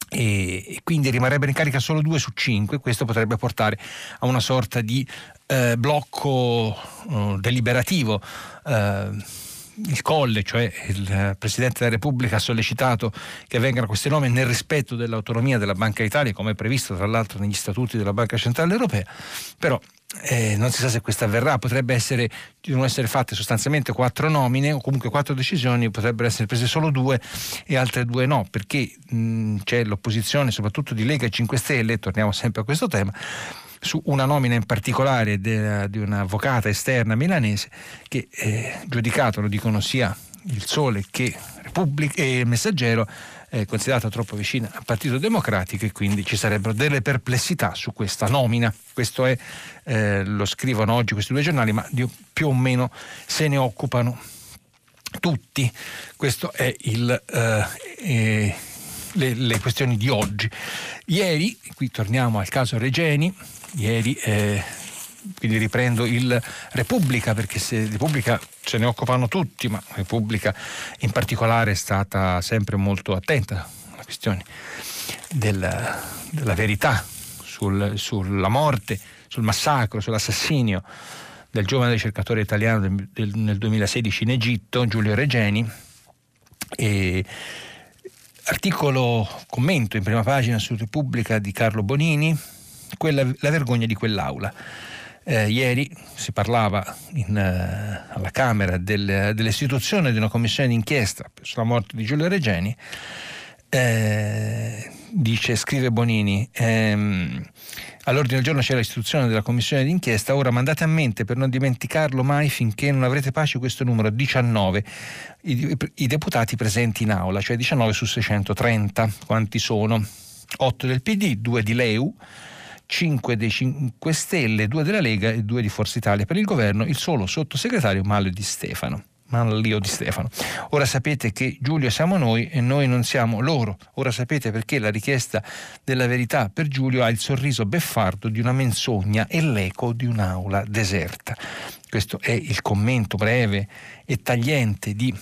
e, quindi rimarrebbero in carica solo due su cinque, questo potrebbe portare a una sorta di eh, blocco uh, deliberativo. Uh, il Colle, cioè il Presidente della Repubblica, ha sollecitato che vengano queste nomine nel rispetto dell'autonomia della Banca d'Italia, come previsto tra l'altro negli statuti della Banca Centrale Europea, però eh, non si sa se questo avverrà, potrebbe essere, devono essere fatte sostanzialmente quattro nomine o comunque quattro decisioni, potrebbero essere prese solo due e altre due no, perché mh, c'è l'opposizione soprattutto di Lega e 5 Stelle, torniamo sempre a questo tema, su una nomina in particolare de, di un'avvocata esterna milanese che eh, giudicato, lo dicono sia il Sole che Repubblica e il Messaggero, è considerata troppo vicina al Partito Democratico e quindi ci sarebbero delle perplessità su questa nomina. Questo è, eh, lo scrivono oggi questi due giornali, ma di, più o meno se ne occupano tutti. Questo è il, eh, eh, le, le, questioni di oggi. Ieri, qui torniamo al caso Regeni, ieri eh, quindi riprendo il Repubblica, perché se Repubblica se ne occupano tutti, ma Repubblica in particolare è stata sempre molto attenta alla questione della, della verità sul, sulla morte, sul massacro, sull'assassinio del giovane ricercatore italiano del, del, nel 2016 in Egitto, Giulio Regeni. E articolo, commento in prima pagina su Repubblica di Carlo Bonini, quella, la vergogna di quell'aula. Eh, ieri si parlava in, uh, alla Camera del, dell'istituzione di una commissione d'inchiesta sulla morte di Giulio Regeni. Eh, dice, scrive Bonini, ehm, all'ordine del giorno c'è l'istituzione della commissione d'inchiesta, ora mandate a mente per non dimenticarlo mai finché non avrete pace questo numero 19, i, i deputati presenti in aula, cioè 19 su 630, quanti sono? 8 del PD, 2 di Leu, 5 dei 5 Stelle, 2 della Lega e 2 di Forza Italia. Per il governo il solo sottosegretario Malio di Stefano. Manlio di Stefano. Ora sapete che Giulio siamo noi e noi non siamo loro. Ora sapete perché la richiesta della verità per Giulio ha il sorriso beffardo di una menzogna e l'eco di un'aula deserta. Questo è il commento breve e tagliente di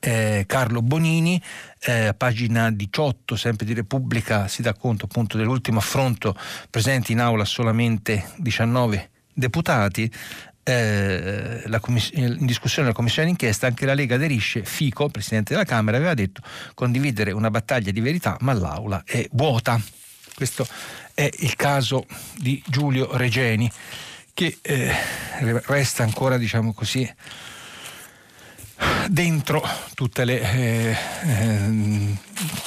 eh, Carlo Bonini, eh, pagina 18 sempre di Repubblica si dà conto appunto dell'ultimo affronto presenti in aula solamente 19 deputati eh, commiss- in discussione della commissione d'inchiesta anche la Lega aderisce, Fico, Presidente della Camera, aveva detto condividere una battaglia di verità ma l'aula è vuota. Questo è il caso di Giulio Regeni che eh, resta ancora diciamo così dentro tutte le eh, eh,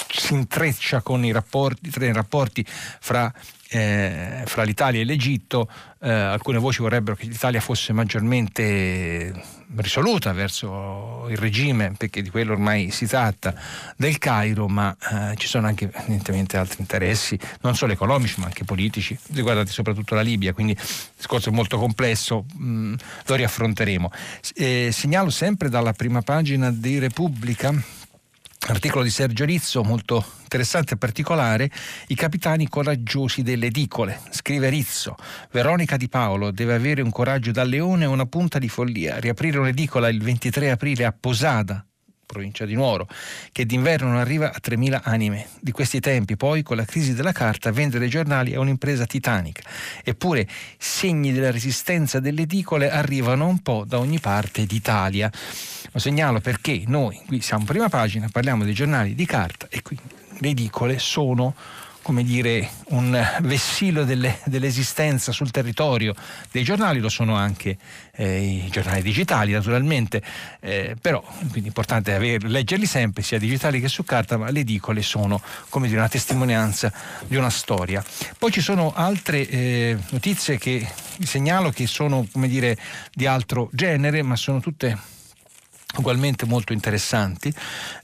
si intreccia con i rapporti, i rapporti fra eh, fra l'Italia e l'Egitto, eh, alcune voci vorrebbero che l'Italia fosse maggiormente risoluta verso il regime, perché di quello ormai si tratta, del Cairo, ma eh, ci sono anche evidentemente altri interessi, non solo economici ma anche politici, riguardati soprattutto la Libia, quindi il discorso è molto complesso, mh, mm, lo riaffronteremo. Eh, segnalo sempre dalla prima pagina di Repubblica Articolo di Sergio Rizzo, molto interessante e particolare, i capitani coraggiosi delle edicole. Scrive Rizzo, Veronica Di Paolo deve avere un coraggio da leone e una punta di follia. Riaprire un'edicola il 23 aprile a Posada, provincia di Nuoro, che d'inverno non arriva a 3.000 anime. Di questi tempi, poi, con la crisi della carta, vendere giornali è un'impresa titanica. Eppure, segni della resistenza delle edicole arrivano un po' da ogni parte d'Italia. Lo segnalo perché noi qui siamo prima pagina, parliamo dei giornali di carta e quindi le edicole sono come dire, un vessillo delle, dell'esistenza sul territorio dei giornali, lo sono anche eh, i giornali digitali naturalmente, eh, però quindi è importante aver, leggerli sempre, sia digitali che su carta, ma le edicole sono come dire, una testimonianza di una storia. Poi ci sono altre eh, notizie che segnalo che sono come dire, di altro genere, ma sono tutte ugualmente molto interessanti.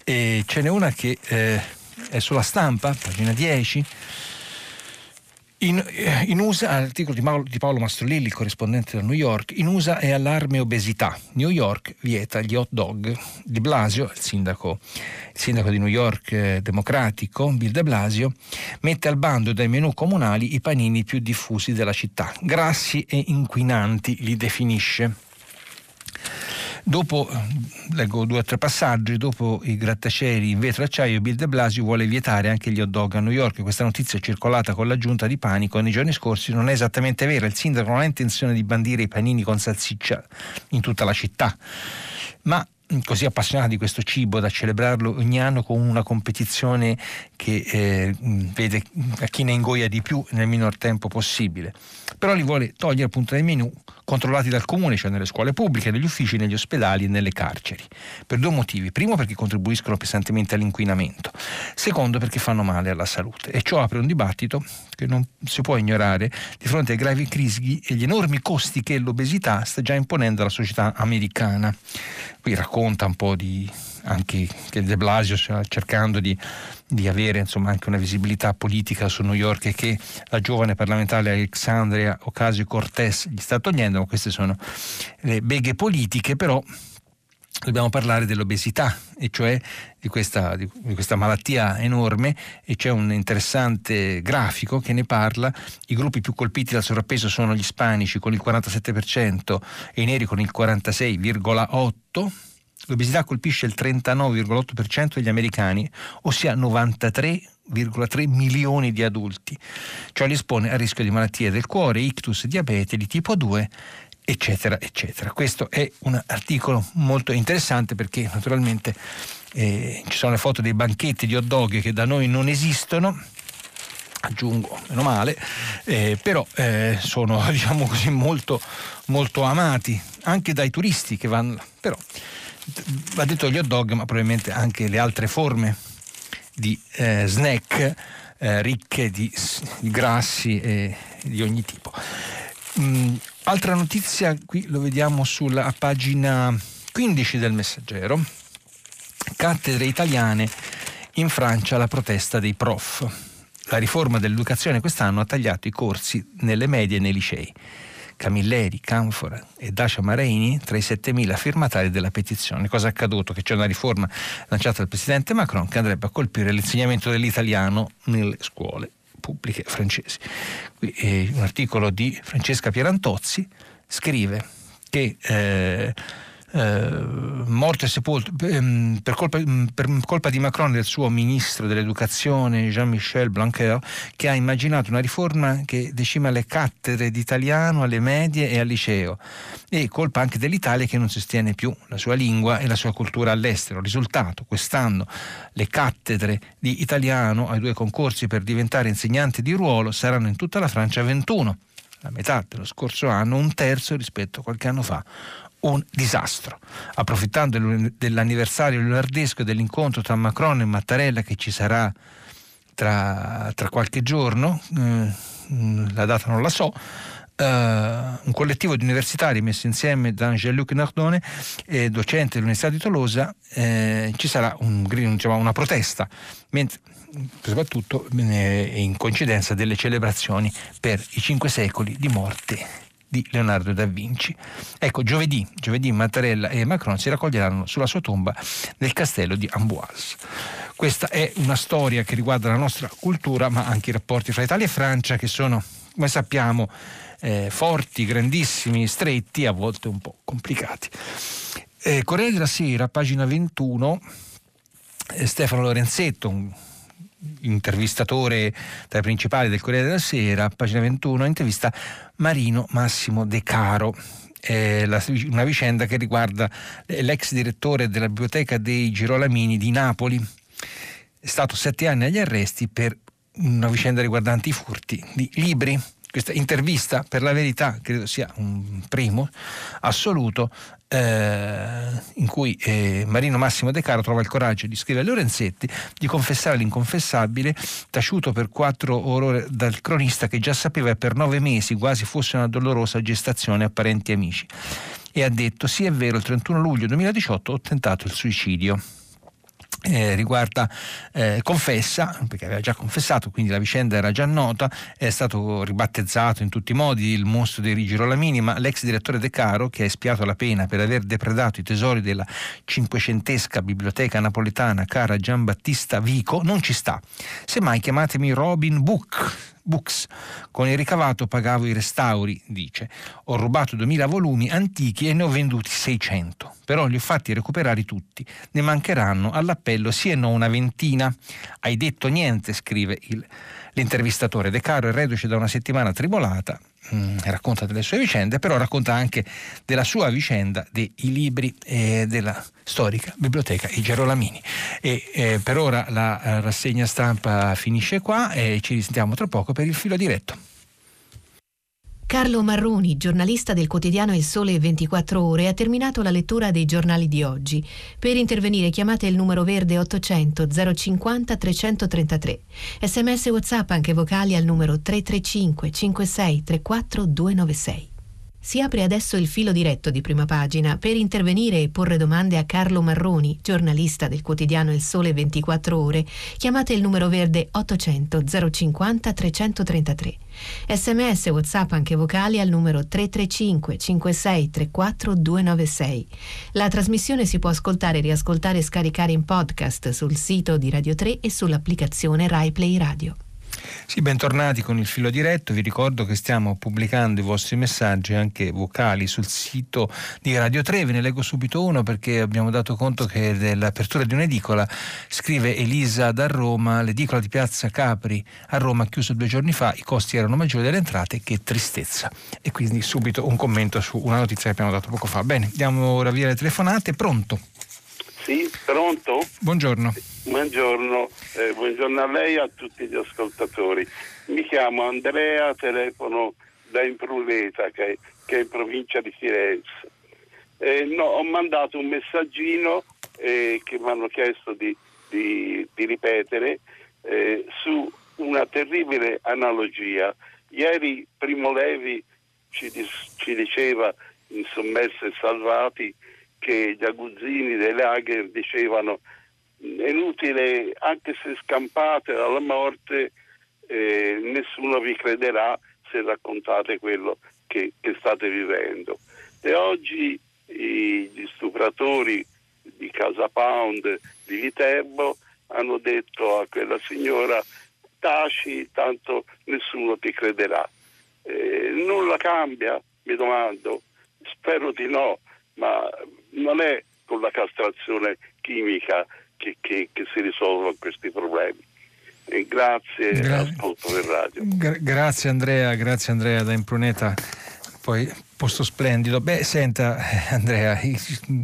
E ce n'è una che eh, è sulla stampa, pagina 10. In, eh, in, USA, articolo di Paolo, di Paolo Mastrolilli, il corrispondente da New York, in USA è allarme obesità. New York vieta gli hot dog. Di Blasio, il sindaco, il sindaco di New York eh, democratico, Bill de Blasio, mette al bando dai menù comunali i panini più diffusi della città. Grassi e inquinanti li definisce. Dopo, leggo due o tre passaggi, dopo i grattacieli in vetro acciaio, Bill de Blasio vuole vietare anche gli hot dog a New York. Questa notizia è circolata con l'aggiunta di panico nei giorni scorsi non è esattamente vera. Il sindaco non ha intenzione di bandire i panini con salsiccia in tutta la città, ma così appassionati di questo cibo da celebrarlo ogni anno con una competizione che eh, vede a chi ne ingoia di più nel minor tempo possibile. Però li vuole togliere appunto dai menù controllati dal comune, cioè nelle scuole pubbliche, negli uffici, negli ospedali e nelle carceri. Per due motivi. Primo perché contribuiscono pesantemente all'inquinamento. Secondo perché fanno male alla salute. E ciò apre un dibattito che non si può ignorare di fronte ai gravi crisi e gli enormi costi che l'obesità sta già imponendo alla società americana. Qui racconta un po' di anche che De Blasio sta cercando di, di avere insomma, anche una visibilità politica su New York e che la giovane parlamentare Alexandria Ocasio-Cortez gli sta togliendo, ma queste sono le beghe politiche, però dobbiamo parlare dell'obesità, e cioè di questa, di questa, malattia enorme e c'è un interessante grafico che ne parla. I gruppi più colpiti dal sovrappeso sono gli ispanici con il 47% e i neri con il 46,8%. L'obesità colpisce il 39,8% degli americani, ossia 93,3 milioni di adulti. Ciò li espone a rischio di malattie del cuore, ictus, diabete di tipo 2 eccetera, eccetera. Questo è un articolo molto interessante perché naturalmente eh, ci sono le foto dei banchetti di hot dog che da noi non esistono, aggiungo, meno male, eh, però eh, sono diciamo così molto, molto amati anche dai turisti che vanno. Però va detto gli hot dog, ma probabilmente anche le altre forme di eh, snack eh, ricche di, di grassi e di ogni tipo. Mm, altra notizia, qui lo vediamo sulla pagina 15 del Messaggero. Cattedre italiane in Francia la protesta dei prof. La riforma dell'educazione quest'anno ha tagliato i corsi nelle medie e nei licei. Camilleri, Canfora e Dacia Mareini tra i 7.000 firmatari della petizione. Cosa è accaduto? Che c'è una riforma lanciata dal presidente Macron che andrebbe a colpire l'insegnamento dell'italiano nelle scuole pubbliche francesi. Qui eh, un articolo di Francesca Pierantozzi scrive che eh, eh, morto e sepolto ehm, per colpa, mm, per colpa, di Macron e del suo ministro dell'educazione Jean-Michel Blanquer che ha immaginato una riforma che decima le cattedre di italiano alle medie e al liceo. E colpa anche dell'Italia che non sostiene più la sua lingua e la sua cultura all'estero. Risultato, quest'anno le cattedre di italiano ai due concorsi per diventare insegnante di ruolo saranno in tutta la Francia 21 la metà dello scorso anno, un terzo rispetto a qualche anno fa un disastro. Approfittando dell'anniversario lunardesco dell'incontro tra Macron e Mattarella che ci sarà tra, tra qualche giorno, eh, la data non la so, Uh, un collettivo di universitari messo insieme da Jean-Luc Nardone, eh, docente dell'Università di Tolosa, eh, ci sarà un, diciamo, una protesta, mentre, soprattutto eh, in coincidenza delle celebrazioni per i cinque secoli di morte di Leonardo da Vinci. Ecco, giovedì, giovedì Mattarella e Macron si raccoglieranno sulla sua tomba nel castello di Amboise. Questa è una storia che riguarda la nostra cultura, ma anche i rapporti fra Italia e Francia che sono, come sappiamo, eh, forti, grandissimi, stretti, a volte un po' complicati. Eh, Corriere della Sera, pagina 21, eh, Stefano Lorenzetto, un intervistatore tra i principali del Corriere della Sera, pagina 21, intervista Marino Massimo De Caro. Eh, una vicenda che riguarda l'ex direttore della biblioteca dei Girolamini di Napoli. È stato sette anni agli arresti per una vicenda riguardante i furti di libri questa intervista, per la verità, credo sia un primo assoluto, eh, in cui eh, Marino Massimo De Caro trova il coraggio di scrivere a Lorenzetti di confessare l'inconfessabile, taciuto per quattro ore dal cronista che già sapeva per nove mesi quasi fosse una dolorosa gestazione a parenti e amici. E ha detto: Sì, è vero, il 31 luglio 2018 ho tentato il suicidio eh, riguarda eh, confessa perché aveva già confessato quindi la vicenda era già nota è stato ribattezzato in tutti i modi il mostro dei Rigirolamini ma l'ex direttore De Caro che ha espiato la pena per aver depredato i tesori della cinquecentesca biblioteca napoletana cara Giambattista Vico non ci sta. Semmai chiamatemi Robin Book Books. Con il ricavato pagavo i restauri, dice. Ho rubato 2000 volumi antichi e ne ho venduti 600, però li ho fatti recuperare tutti. Ne mancheranno all'appello sì e no una ventina. Hai detto niente, scrive il, l'intervistatore. De Caro è reduce da una settimana tribolata mm, racconta delle sue vicende, però racconta anche della sua vicenda dei libri eh, della storica biblioteca I Gerolamini. E eh, per ora la eh, rassegna stampa finisce qua e ci risentiamo tra poco per il filo diretto. Carlo Marroni, giornalista del quotidiano Il Sole 24 Ore, ha terminato la lettura dei giornali di oggi. Per intervenire chiamate il numero verde 800 050 333. Sms WhatsApp anche vocali al numero 335 56 34 296. Si apre adesso il filo diretto di prima pagina per intervenire e porre domande a Carlo Marroni, giornalista del quotidiano Il Sole 24 Ore. Chiamate il numero verde 800 050 333. Sms WhatsApp anche vocali al numero 335 56 34 296. La trasmissione si può ascoltare, riascoltare e scaricare in podcast sul sito di Radio 3 e sull'applicazione RaiPlay Radio. Sì, bentornati con il filo diretto. Vi ricordo che stiamo pubblicando i vostri messaggi anche vocali sul sito di Radio 3. Ve ne leggo subito uno perché abbiamo dato conto che dell'apertura di un'edicola scrive Elisa da Roma, l'edicola di Piazza Capri a Roma chiuso due giorni fa, i costi erano maggiori delle entrate, che tristezza. E quindi subito un commento su una notizia che abbiamo dato poco fa. Bene, diamo ora via le telefonate. Pronto? Sì, pronto? Buongiorno. Buongiorno, eh, buongiorno a lei e a tutti gli ascoltatori. Mi chiamo Andrea, telefono da Impruleta, che, che è in provincia di Firenze. Eh, no, ho mandato un messaggino eh, che mi hanno chiesto di, di, di ripetere eh, su una terribile analogia. Ieri Primo Levi ci, ci diceva in Sommersi e Salvati che gli aguzzini dei lager dicevano è inutile, anche se scampate dalla morte, eh, nessuno vi crederà se raccontate quello che, che state vivendo. E oggi i, gli stupratori di Casa Pound di Viterbo hanno detto a quella signora taci, tanto nessuno ti crederà. Eh, nulla cambia, mi domando, spero di no, ma non è con la castrazione chimica che, che, che si risolvono questi problemi. E grazie, Gra- ascolto del radio. Gra- grazie Andrea, grazie Andrea da Impruneta. Poi posto splendido. Beh, senta Andrea,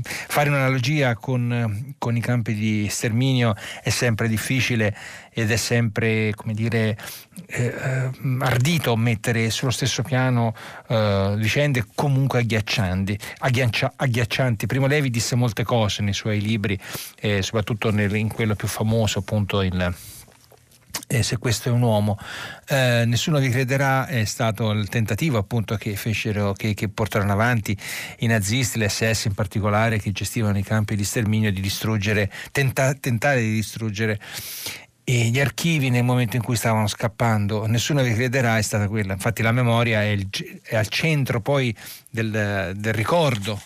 fare un'analogia con, con, i campi di sterminio è sempre difficile ed è sempre, come dire, eh, eh, ardito mettere sullo stesso piano eh, vicende comunque agghiaccianti, agghiaccia, agghiaccianti. Primo Levi disse molte cose nei suoi libri, eh, soprattutto nel, in quello più famoso, appunto il eh, se questo è un uomo. Eh, nessuno vi crederà, è stato il tentativo appunto che fecero, che, che portarono avanti i nazisti, l'SS in particolare, che gestivano i campi di sterminio, di distruggere, tenta, tentare di distruggere gli archivi nel momento in cui stavano scappando. Nessuno vi crederà, è stata quella. Infatti la memoria è, il, è al centro poi del, del ricordo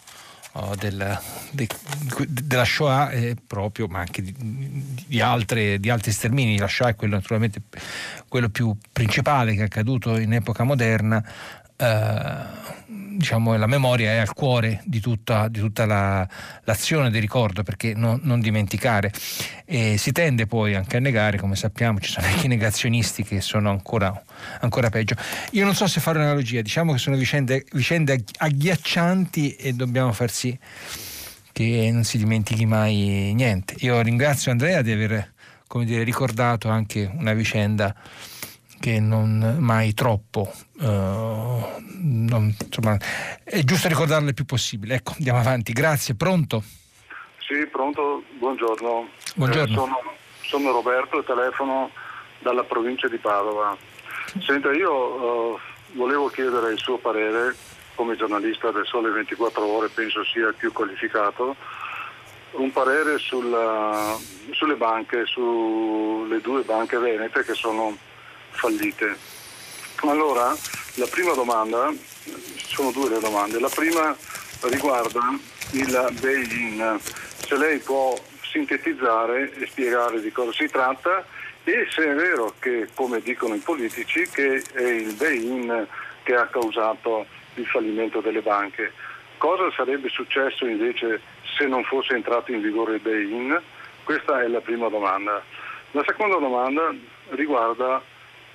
oh, del, de, della Shoah eh, proprio, ma anche di, di, altre, di, altri stermini. La Shoah è quello naturalmente quello più principale che è accaduto in epoca moderna. Eh, diciamo, la memoria è al cuore di tutta, di tutta la, l'azione di ricordo, perché no, non dimenticare. E si tende poi anche a negare, come sappiamo, ci sono anche i negazionisti che sono ancora, ancora peggio. Io non so se fare un'analogia, diciamo che sono vicende, vicende agghiaccianti e dobbiamo far sì che non si dimentichi mai niente. Io ringrazio Andrea di aver dire, ricordato anche una vicenda che non mai troppo. Uh, non, insomma, è giusto ricordarle il più possibile. Ecco, andiamo avanti. Grazie. Pronto? Sì, pronto. Buongiorno. Buongiorno. Eh, sono, sono, Roberto e telefono dalla provincia di Padova. Senta, io uh, volevo chiedere il suo parere come giornalista del Sole 24 Ore, penso sia il più qualificato, un parere sulla, sulle banche, sulle due banche venete che sono fallite. Allora, la prima domanda, sono due le domande, la prima riguarda il bail-in, se lei può sintetizzare e spiegare di cosa si tratta e se è vero che, come dicono i politici, che è il bail-in che ha causato il fallimento delle banche. Cosa sarebbe successo invece se non fosse entrato in vigore il bail-in? Questa è la prima domanda. La seconda domanda riguarda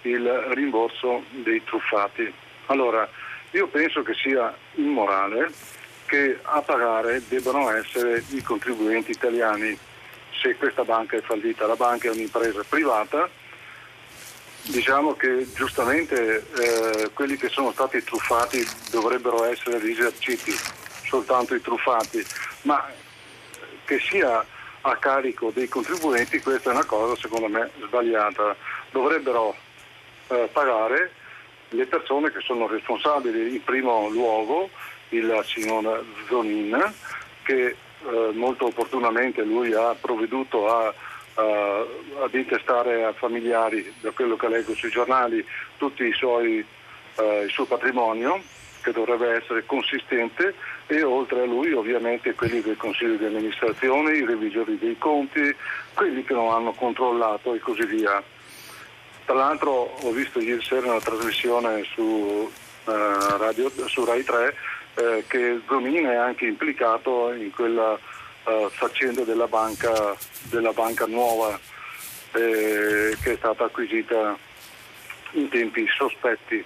il rimborso dei truffati. Allora, io penso che sia immorale che a pagare debbano essere i contribuenti italiani se questa banca è fallita. La banca è un'impresa privata, diciamo che giustamente eh, quelli che sono stati truffati dovrebbero essere risarciti, soltanto i truffati, ma che sia a carico dei contribuenti questa è una cosa secondo me sbagliata. Dovrebbero eh, pagare le persone che sono responsabili in primo luogo, il signor Zonin, che eh, molto opportunamente lui ha provveduto a, a, ad intestare a familiari, da quello che leggo sui giornali, tutto eh, il suo patrimonio che dovrebbe essere consistente e oltre a lui ovviamente quelli del Consiglio di amministrazione, i revisori dei conti, quelli che non hanno controllato e così via. Tra l'altro ho visto ieri sera una trasmissione su, uh, radio, su Rai 3 eh, che Zonin è anche implicato in quella uh, faccenda della banca, della banca nuova eh, che è stata acquisita in tempi sospetti.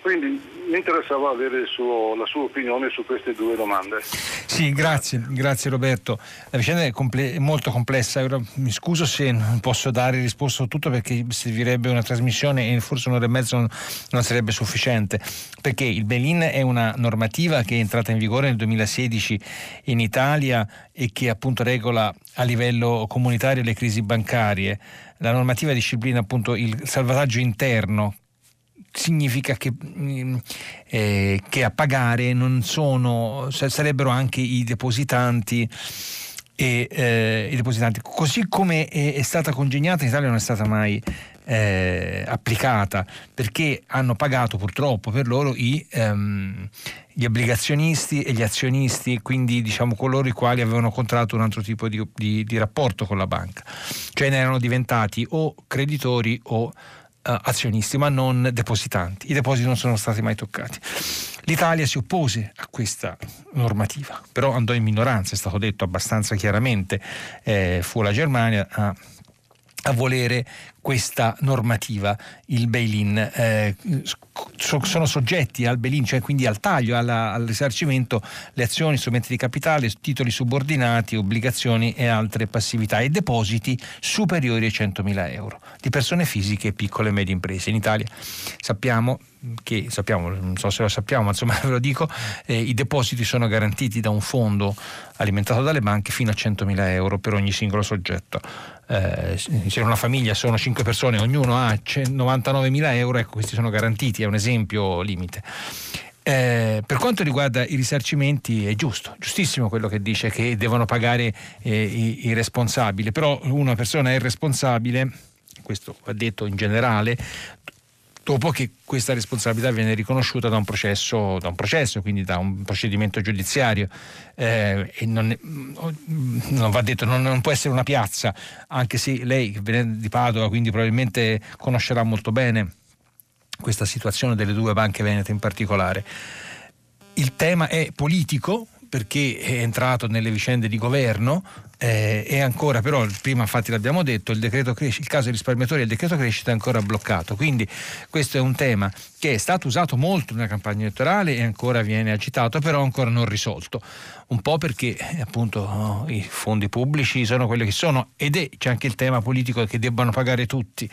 Quindi mi interessava avere suo, la sua opinione su queste due domande. Sì, grazie, grazie Roberto. La vicenda è, comple- molto complessa, Ora, mi scuso se non posso dare risposta a tutto perché servirebbe una trasmissione e forse un'ora e mezza non, non sarebbe sufficiente, perché il Belin è una normativa che è entrata in vigore nel 2016 in Italia e che appunto regola a livello comunitario le crisi bancarie. La normativa disciplina appunto il salvataggio interno significa che, mm, eh, che, a pagare non sono, sarebbero anche i depositanti. E, eh, i depositanti. Così come è, è, stata congegnata in Italia non è stata mai eh, applicata perché hanno pagato purtroppo per loro i, ehm, gli obbligazionisti e gli azionisti, quindi diciamo coloro i quali avevano contratto un altro tipo di, di, di rapporto con la banca, cioè ne erano diventati o creditori o uh, azionisti ma non depositanti. I depositi non sono stati mai toccati. L'Italia si oppose a questa normativa, però andò in minoranza, è stato detto abbastanza chiaramente, eh, fu la Germania a a volere questa normativa, il bail-in. Eh, sono soggetti al bail-in, cioè quindi al taglio, alla, al risarcimento, le azioni, strumenti di capitale, titoli subordinati, obbligazioni e altre passività e depositi superiori ai 100.000 euro di persone fisiche, piccole e medie imprese. In Italia sappiamo che sappiamo, non so se lo sappiamo, ma insomma ve lo dico, eh, i depositi sono garantiti da un fondo alimentato dalle banche fino a 100.000 euro per ogni singolo soggetto. Eh, se in una famiglia sono 5 persone, ognuno ha 99.000 euro, ecco questi sono garantiti, è un esempio limite. Eh, per quanto riguarda i risarcimenti è giusto, giustissimo quello che dice che devono pagare eh, i, i responsabili, però una persona è responsabile questo va detto in generale, dopo che questa responsabilità viene riconosciuta da un processo, da un processo quindi da un procedimento giudiziario. Eh, non, non, va detto, non, non, può essere una piazza, anche se lei viene di Padova, quindi probabilmente conoscerà molto bene questa situazione delle due banche venete in particolare. Il tema è politico, perché è entrato nelle vicende di governo eh, e ancora però, prima infatti l'abbiamo detto, il, crescita, il caso risparmiatori e il decreto crescita è ancora bloccato. Quindi questo è un tema che è stato usato molto nella campagna elettorale e ancora viene agitato, però ancora non risolto. Un po' perché appunto i fondi pubblici sono quelli che sono ed è, c'è anche il tema politico che debbano pagare tutti.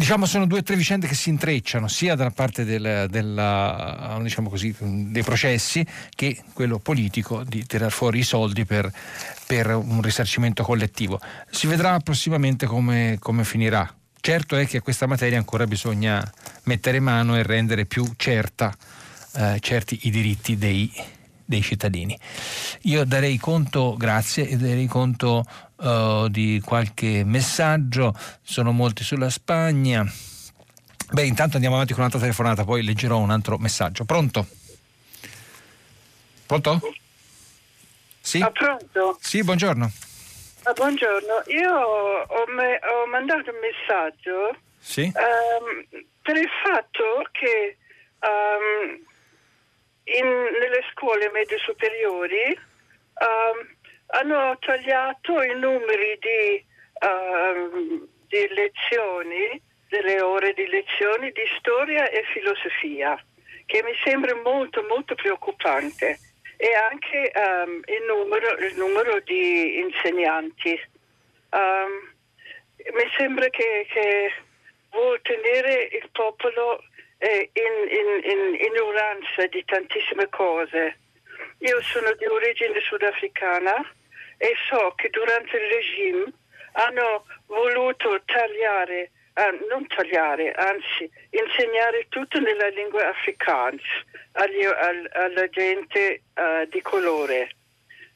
Diciamo sono due o tre vicende che si intrecciano sia dalla parte del, della, diciamo così, dei processi che quello politico di tirare fuori i soldi per, per un risarcimento collettivo. Si vedrà prossimamente come, come finirà. Certo è che a questa materia ancora bisogna mettere mano e rendere più certa, eh, certi i diritti dei, dei cittadini. Io darei conto, grazie, e darei conto uh, di qualche messaggio, sono molti sulla Spagna. Beh, intanto andiamo avanti con un'altra telefonata, poi leggerò un altro messaggio. Pronto? Pronto? Sì? Ah, pronto? Sì, buongiorno. Ah, buongiorno, io ho, me, ho, mandato un messaggio sì? um, per il fatto che um, in, nelle scuole medie superiori um, hanno tagliato i numeri di, uh, di lezioni delle ore di lezioni di storia e filosofia, che mi sembra molto molto preoccupante, e anche um, il, numero, il, numero, di insegnanti. Um, mi sembra che, che vuol tenere il popolo eh, in, ignoranza di tantissime cose. Io sono di origine sudafricana e so che durante il regime hanno voluto tagliare, eh, non tagliare, anzi insegnare tutto nella lingua afrikaans agli, all, alla gente uh, di colore,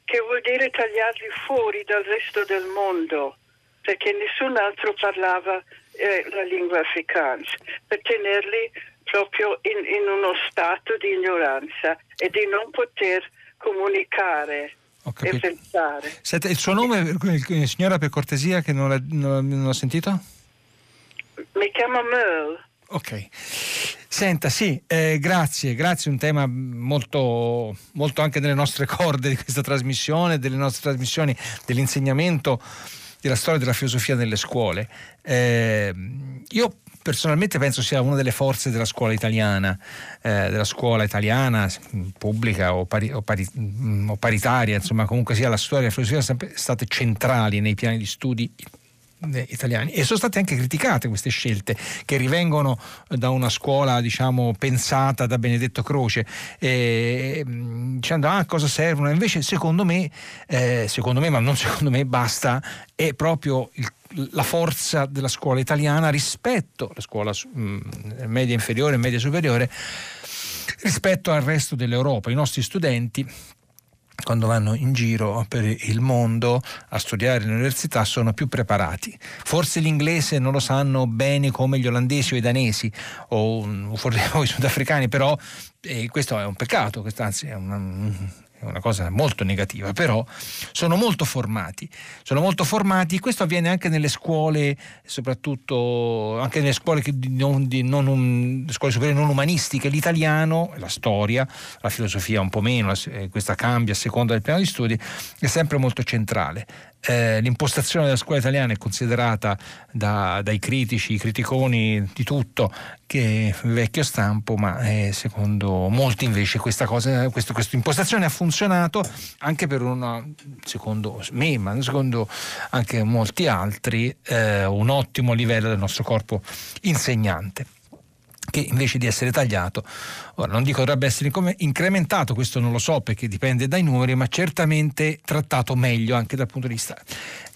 che vuol dire tagliarli fuori dal resto del mondo, perché nessun altro parlava eh, la lingua afrikaans, per tenerli proprio in, in uno stato di ignoranza e di non poter comunicare e pensare. Senta, il suo nome, signora, per cortesia, che non, non, non ho sentito? Mi chiamo Merle. Ok. Senta, sì, eh, grazie, grazie, un tema molto, molto anche nelle nostre corde di questa trasmissione, delle nostre trasmissioni, dell'insegnamento della storia della filosofia nelle scuole. Eh, io personalmente penso sia una delle forze della scuola italiana, eh, della scuola italiana pubblica o, pari, o, pari, mm, o, paritaria, insomma comunque sia la storia e la filosofia sono sempre state centrali nei piani di studi italiani. E sono state anche criticate queste scelte che rivengono da una scuola diciamo pensata da Benedetto Croce. Eh, dicendo ah cosa servono? Invece secondo me eh, secondo me ma non secondo me basta è proprio il la forza della scuola italiana rispetto alla scuola mh, media inferiore e media superiore rispetto al resto dell'Europa. I nostri studenti quando vanno in giro per il mondo a studiare all'università sono più preparati. Forse l'inglese non lo sanno bene come gli olandesi o i danesi o, forse i sudafricani, però eh, questo è un peccato, anzi è una, cosa molto negativa, però sono molto formati, sono molto formati, questo avviene anche nelle scuole, soprattutto anche nelle scuole, non, di, non um, scuole superiori non umanistiche, l'italiano, la storia, la filosofia un po' meno, eh, questa cambia a seconda del piano di studi, è sempre molto centrale. Eh, l'impostazione della scuola italiana è considerata da, dai critici, i criticoni di tutto, che vecchio stampo, ma eh, secondo molti invece questa, cosa, questo, questa impostazione ha funzionato anche per una, secondo me, ma secondo anche molti altri, eh, un ottimo livello del nostro corpo insegnante che invece di essere tagliato, ora non dico dovrebbe essere incrementato, questo non lo so perché dipende dai numeri, ma certamente trattato meglio anche dal punto di vista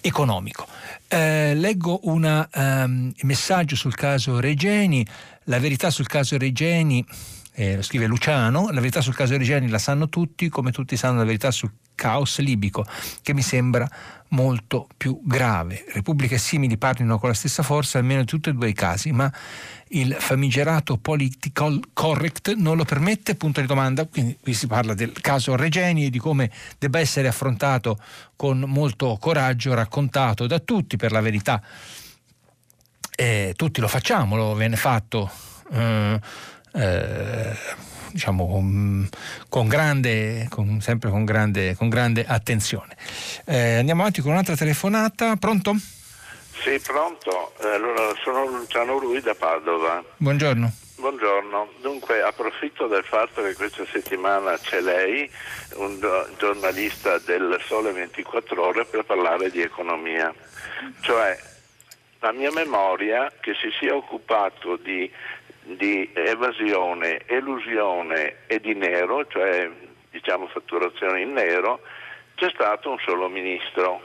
economico. Eh, leggo un um, messaggio sul caso Regeni, la verità sul caso Regeni, eh, scrive Luciano, la verità sul caso Regeni la sanno tutti, come tutti sanno la verità sul caos libico, che mi sembra molto più grave. Repubbliche simili parlino con la stessa forza almeno in tutti e due i casi, ma il famigerato political correct non lo permette, punto di domanda, quindi qui si parla del caso Regeni e di come debba essere affrontato con molto coraggio, raccontato da tutti per la verità. Eh, tutti lo facciamo, lo viene fatto eh, eh, diciamo con, con grande, con, sempre con grande, con grande attenzione. Eh, andiamo avanti con un'altra telefonata, pronto? Sì, pronto. Allora, sono Luciano Rui da Padova. Buongiorno. Buongiorno, dunque approfitto del fatto che questa settimana c'è lei, un giornalista del Sole 24 ore, per parlare di economia. Cioè, la mia memoria che si sia occupato di, di evasione, elusione e di nero, cioè diciamo fatturazione in nero, c'è stato un solo ministro,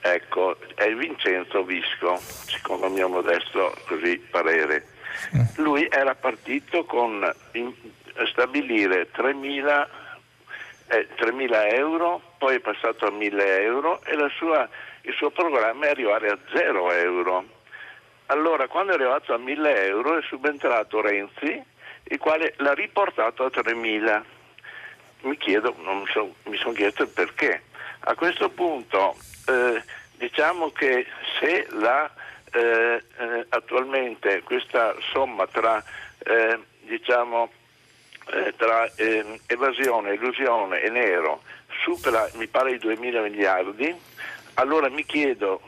ecco, è Vincenzo Visco, secondo il mio modesto così, parere. Lui era partito con in, stabilire 3.000, eh, 3.000, euro, poi è passato a 1.000 euro e sua, il suo programma è arrivare a 0 euro. Allora, quando è arrivato a 1.000 euro è subentrato Renzi, il quale l'ha riportato a 3.000. Mi chiedo, mi sono son chiesto il perché. A questo punto eh, diciamo che se la, eh, eh, attualmente questa somma tra, eh, diciamo, eh, tra evasione, illusione e nero supera mi pare i 2 mila miliardi, allora mi chiedo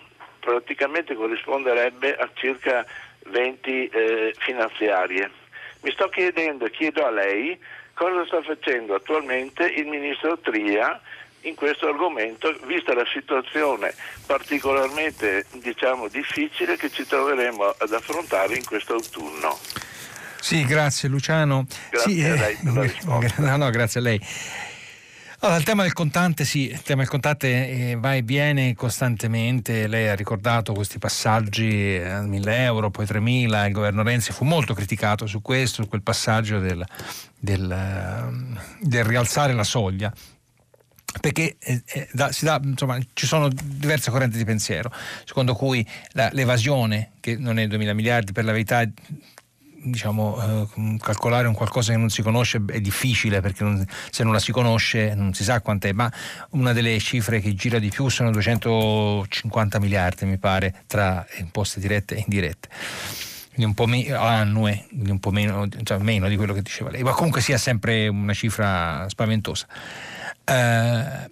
praticamente corrisponderebbe a circa 20 eh, finanziarie. Mi sto chiedendo e chiedo a lei cosa sta facendo attualmente il ministro Tria in questo argomento, vista la situazione particolarmente diciamo, difficile che ci troveremo ad affrontare in questo autunno. Sì, grazie Luciano. Grazie sì, a lei per la eh, risposta. No, no, grazie a lei. Allora, il tema del contante, sì, il tema del contante eh, va e viene costantemente. Lei ha ricordato questi passaggi a 1000 euro, poi 3000. Il governo Renzi fu molto criticato su questo, su quel passaggio del, del, eh, del rialzare la soglia perché eh, eh, da, da, insomma, ci sono diverse correnti di pensiero, secondo cui la, l'evasione, che non è 2000 miliardi, per la verità diciamo, eh, calcolare un qualcosa che non si conosce è difficile perché non, se non la si conosce non si sa quant'è, ma una delle cifre che gira di più sono 250 miliardi, mi pare, tra imposte dirette e indirette. Un po' meno annue, un po' meno, cioè meno di quello che diceva lei, ma comunque sia sempre una cifra spaventosa. Eh,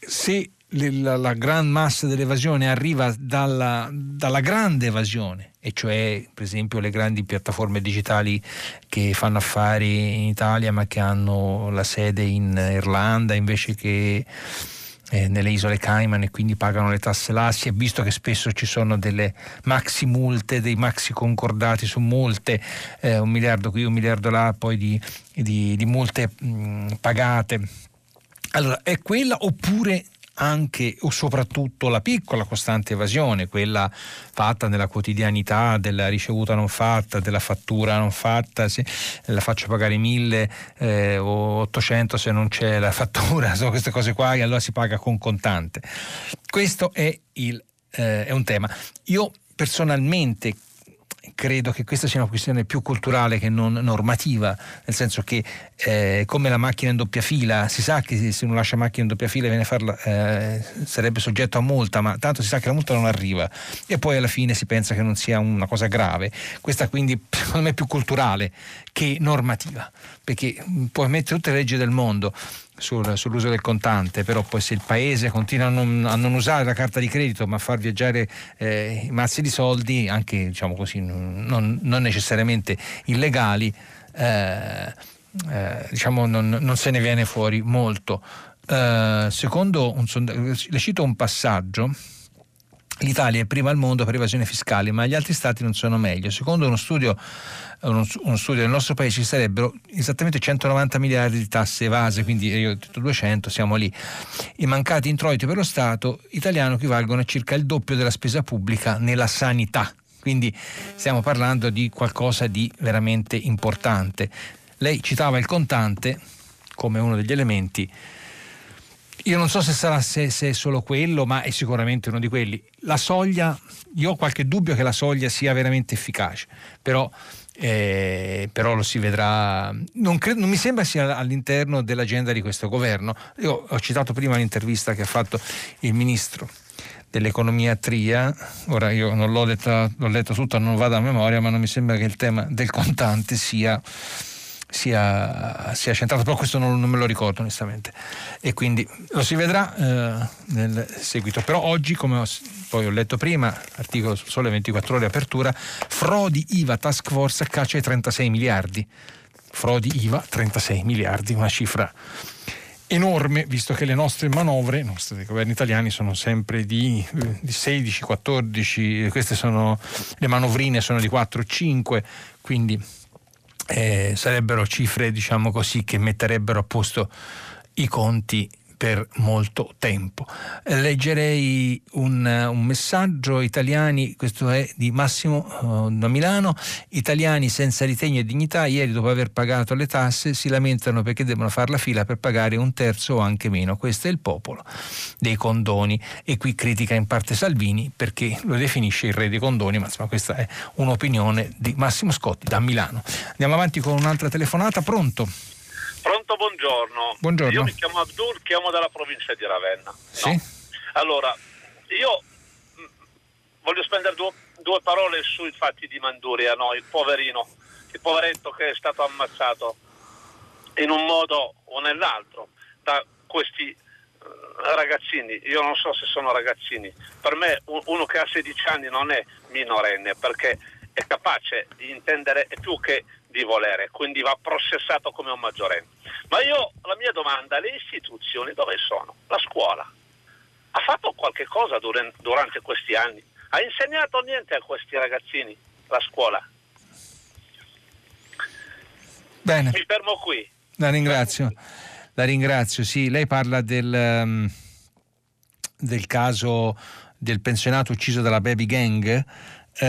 se la, la, gran massa dell'evasione arriva dalla, dalla, grande evasione, e cioè per esempio le grandi piattaforme digitali che fanno affari in Italia ma che hanno la sede in Irlanda invece che eh, nelle isole Cayman e quindi pagano le tasse là, si è visto che spesso ci sono delle maxi multe, dei maxi concordati su multe, eh, un miliardo qui, un miliardo là, poi di, di, di multe mh, pagate. Allora, è quella oppure anche o soprattutto la piccola costante evasione, quella fatta nella quotidianità della ricevuta non fatta, della fattura non fatta, se la faccio pagare 1000 eh, o 800 se non c'è la fattura, sono queste cose qua e allora si paga con contante. Questo è, il, eh, è un tema. Io personalmente credo che questa sia una questione più culturale che non normativa, nel senso che eh, come la macchina in doppia fila, si sa che se uno lascia macchina in doppia fila viene farla, eh, sarebbe soggetto a multa, ma tanto si sa che la multa non arriva e poi alla fine si pensa che non sia una cosa grave. Questa quindi secondo me è più culturale che normativa, perché puoi mettere tutte le leggi del mondo, sul, sull'uso del contante, però poi se il paese continua a non, a non, usare la carta di credito ma a far viaggiare eh, mazzi di soldi, anche diciamo così, non, non necessariamente illegali, eh, eh, diciamo non, non, se ne viene fuori molto. Eh, secondo un sondaggio, le cito un passaggio L'Italia è prima al mondo per evasione fiscale, ma gli altri stati non sono meglio. Secondo uno studio, uno, studio del nostro paese ci sarebbero esattamente 190 miliardi di tasse evase, quindi io ho detto 200, siamo lì. I mancati introiti per lo Stato italiano equivalgono a circa il doppio della spesa pubblica nella sanità. Quindi stiamo parlando di qualcosa di veramente importante. Lei citava il contante come uno degli elementi io non so se sarà se, se, solo quello, ma è sicuramente uno di quelli. La soglia, io ho qualche dubbio che la soglia sia veramente efficace, però, eh, però lo si vedrà. Non, credo, non, mi sembra sia all'interno dell'agenda di questo governo. Io ho citato prima l'intervista che ha fatto il ministro dell'economia Tria, ora io non l'ho letta, l'ho letta tutta, non vado a memoria, ma non mi sembra che il tema del contante sia sia, sia centrato, però questo non, non, me lo ricordo onestamente. E quindi lo si vedrà eh, nel seguito. Però oggi, come ho, poi ho letto prima, articolo su Sole 24 ore apertura, frodi IVA Task Force caccia ai 36 miliardi. Frodi IVA 36 miliardi, una cifra enorme, visto che le nostre manovre, i nostri governi italiani sono sempre di, di 16, 14, queste sono le manovrine sono di 4, 5, quindi eh, sarebbero cifre diciamo così che metterebbero a posto i conti per molto tempo. Leggerei un, un, messaggio italiani, questo è di Massimo uh, da Milano, italiani senza ritegno e dignità ieri dopo aver pagato le tasse si lamentano perché devono fare la fila per pagare un terzo o anche meno. Questo è il popolo dei condoni e qui critica in parte Salvini perché lo definisce il re dei condoni, ma insomma questa è un'opinione di Massimo Scotti da Milano. Andiamo avanti con un'altra telefonata, pronto? Pronto, buongiorno. Buongiorno. Io mi chiamo Abdul, chiamo dalla provincia di Ravenna. Sì. No. Allora, io mh, voglio spendere due, due, parole sui fatti di Manduria, no? il poverino, il poveretto che è stato ammazzato in un modo o nell'altro da questi uh, ragazzini. Io non so se sono ragazzini. Per me uno che ha 16 anni non è minorenne perché è capace di intendere più che di volere, quindi va processato come un maggiorenne. Ma io la mia domanda, le istituzioni dove sono? La scuola ha fatto qualche cosa durante questi anni? Ha insegnato niente a questi ragazzini la scuola? Bene. Mi fermo qui. La ringrazio. La ringrazio. Sì, lei parla del, um, del caso del pensionato ucciso dalla baby gang. Eh,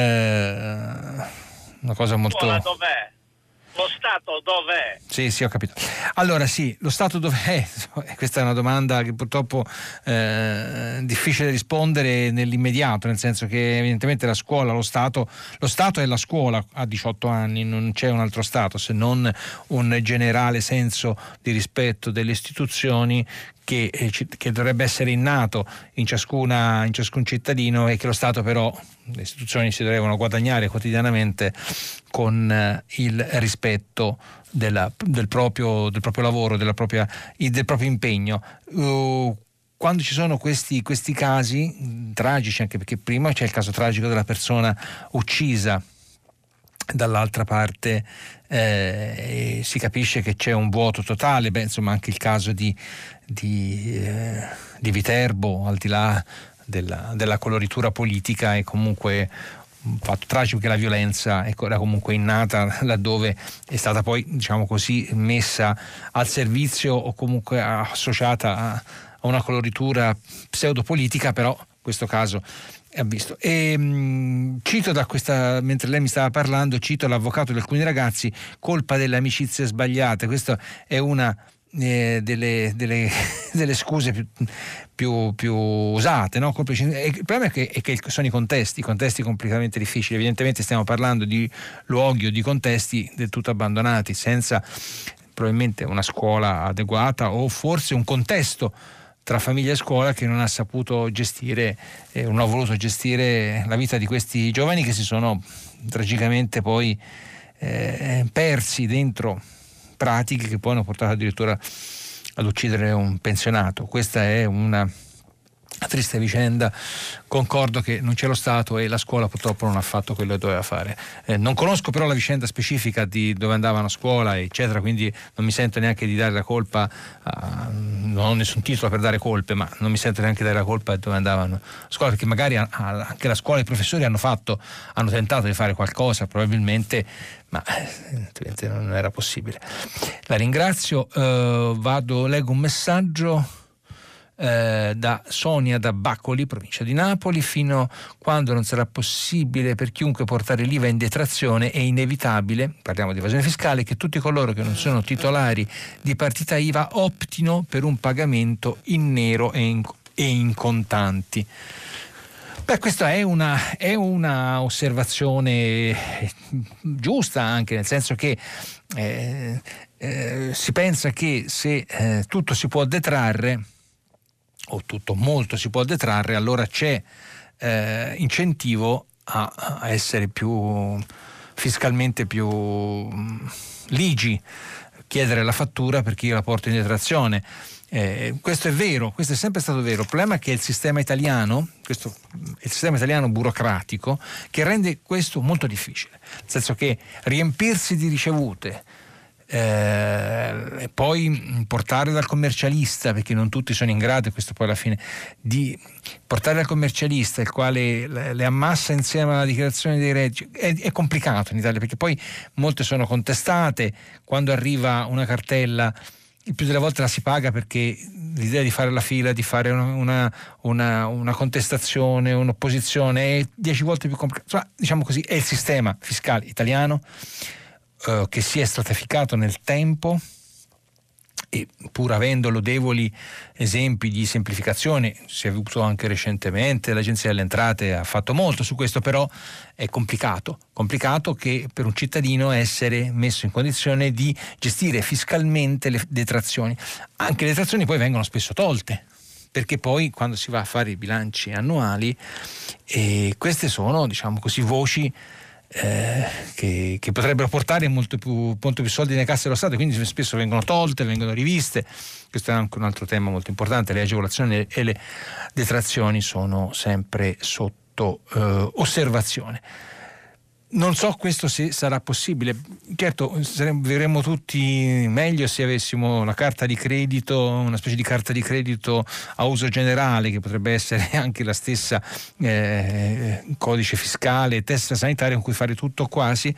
una cosa molto... Scuola dov'è? Lo Stato dov'è? Sì, sì, ho capito. Allora sì, lo Stato dov'è? Questa è una domanda che purtroppo eh, è difficile rispondere nell'immediato, nel senso che evidentemente la scuola, lo Stato, lo Stato è la scuola a 18 anni, non c'è un altro Stato se non un generale senso di rispetto delle istituzioni che, eh, che, dovrebbe essere innato in, ciascuna, in ciascun cittadino e che lo Stato però, le istituzioni si devono guadagnare quotidianamente con eh, il rispetto della, del, proprio, del, proprio, lavoro, propria, del proprio impegno. Uh, quando ci sono questi, questi casi mh, tragici, anche perché prima c'è il caso tragico della persona uccisa dall'altra parte eh, si capisce che c'è un vuoto totale, beh, insomma anche il caso di, di, eh, di Viterbo, al di là della, della, coloritura politica, è comunque un fatto tragico che la violenza era comunque innata laddove è stata poi, diciamo così, messa al servizio o comunque associata a, a una coloritura pseudopolitica, però in questo caso ha visto. E, mh, cito da questa, mentre lei mi stava parlando, cito l'avvocato di alcuni ragazzi, colpa delle amicizie sbagliate. Questa è una eh, delle, delle, delle, scuse più, più, più usate. No? Il problema è che, è che, sono i contesti, contesti completamente difficili. Evidentemente stiamo parlando di luoghi o di contesti del tutto abbandonati, senza probabilmente una scuola adeguata o forse un contesto tra famiglia e scuola che non ha saputo gestire, eh, non ha voluto gestire la vita di questi giovani che si sono tragicamente poi eh, persi dentro pratiche che poi hanno portato addirittura ad uccidere un pensionato. Questa è una triste vicenda, concordo che non c'è lo Stato e la scuola purtroppo non ha fatto quello che doveva fare. Eh, non conosco però la vicenda specifica di dove andavano a scuola, eccetera, quindi non mi sento neanche di dare la colpa, a, non ho nessun titolo per dare colpe, ma non mi sento neanche di dare la colpa a dove andavano a scuola, perché magari anche la scuola e i professori hanno fatto, hanno tentato di fare qualcosa, probabilmente, ma eh, non era possibile. La ringrazio, eh, vado, leggo un messaggio eh, da Sonia da Baccoli, provincia di Napoli, fino quando non sarà possibile per chiunque portare l'IVA in detrazione è inevitabile, parliamo di evasione fiscale, che tutti coloro che non sono titolari di partita IVA optino per un pagamento in nero e in, e in contanti. Beh, questa è una, è una, osservazione giusta anche, nel senso che eh, eh, si pensa che se eh, tutto si può detrarre, o tutto molto si può detrarre, allora c'è eh, incentivo a, a, essere più fiscalmente più mh, ligi, chiedere la fattura per chi la porta in detrazione. Eh, questo è vero, questo è sempre stato vero. Il problema è che il sistema italiano, questo, il sistema italiano burocratico, che rende questo molto difficile. Nel senso che riempirsi di ricevute, eh, poi portare dal commercialista, perché non tutti sono in grado, questo poi alla fine, di portare dal commercialista, il quale le ammassa insieme alla dichiarazione dei redditi, è, è complicato in Italia, perché poi molte sono contestate, quando arriva una cartella il più delle volte la si paga perché l'idea di fare la fila, di fare una, una, una contestazione, un'opposizione è dieci volte più complicata. Diciamo così, è il sistema fiscale italiano eh, che si è stratificato nel tempo e pur avendo lodevoli esempi di semplificazione, si è avuto anche recentemente, l'Agenzia delle Entrate ha fatto molto su questo, però è complicato, complicato che per un cittadino essere messo in condizione di gestire fiscalmente le detrazioni. Anche le detrazioni poi vengono spesso tolte, perché poi quando si va a fare i bilanci annuali, eh, queste sono, diciamo così, voci eh, che, che, potrebbero portare molto più, molto più, soldi nelle casse dello Stato, quindi spesso vengono tolte, vengono riviste. Questo è anche un altro tema molto importante, le agevolazioni e le detrazioni sono sempre sotto eh, osservazione. Non so questo se sarà possibile. Certo, vivremmo tutti meglio se avessimo la carta di credito, una specie di carta di credito a uso generale, che potrebbe essere anche la stessa eh, codice fiscale, testa sanitaria con cui fare tutto quasi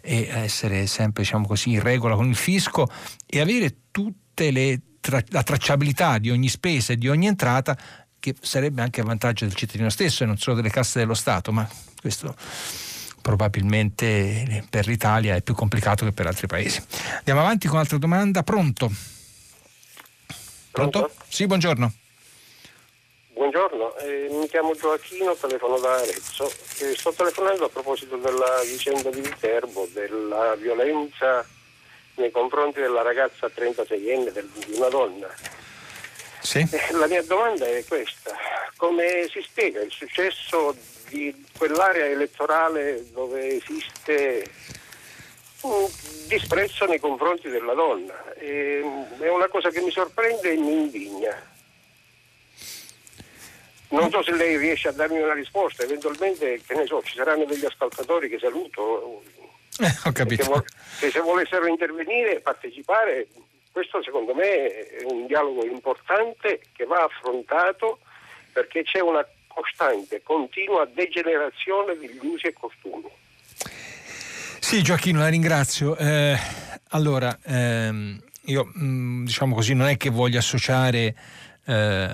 e essere sempre diciamo così, in regola con il fisco e avere tutte le tra- la tracciabilità di ogni spesa e di ogni entrata che sarebbe anche a vantaggio del cittadino stesso e non solo delle casse dello Stato, ma questo probabilmente per l'Italia è più complicato che per altri paesi. Andiamo avanti con un'altra domanda. Pronto? Pronto? Pronto? Sì, buongiorno. Buongiorno, eh, mi chiamo Gioacchino, telefono da Arezzo. Eh, sto telefonando a proposito della vicenda di Viterbo, della violenza nei confronti della ragazza 36enne, di una donna. Sì. Eh, la mia domanda è questa, come si spiega il successo di quell'area elettorale dove esiste un disprezzo nei confronti della donna. E, è una cosa che mi sorprende e mi indigna. Non so se lei riesce a darmi una risposta, eventualmente, che ne so, ci saranno degli ascoltatori che saluto. Eh, ho capito. Che, vo- che se volessero intervenire e partecipare, questo secondo me è un dialogo importante che va affrontato perché c'è una costante, continua degenerazione degli usi e costumi. Sì, Gioacchino, la ringrazio. Eh, allora, ehm, io mm, diciamo così, non è che voglio associare eh,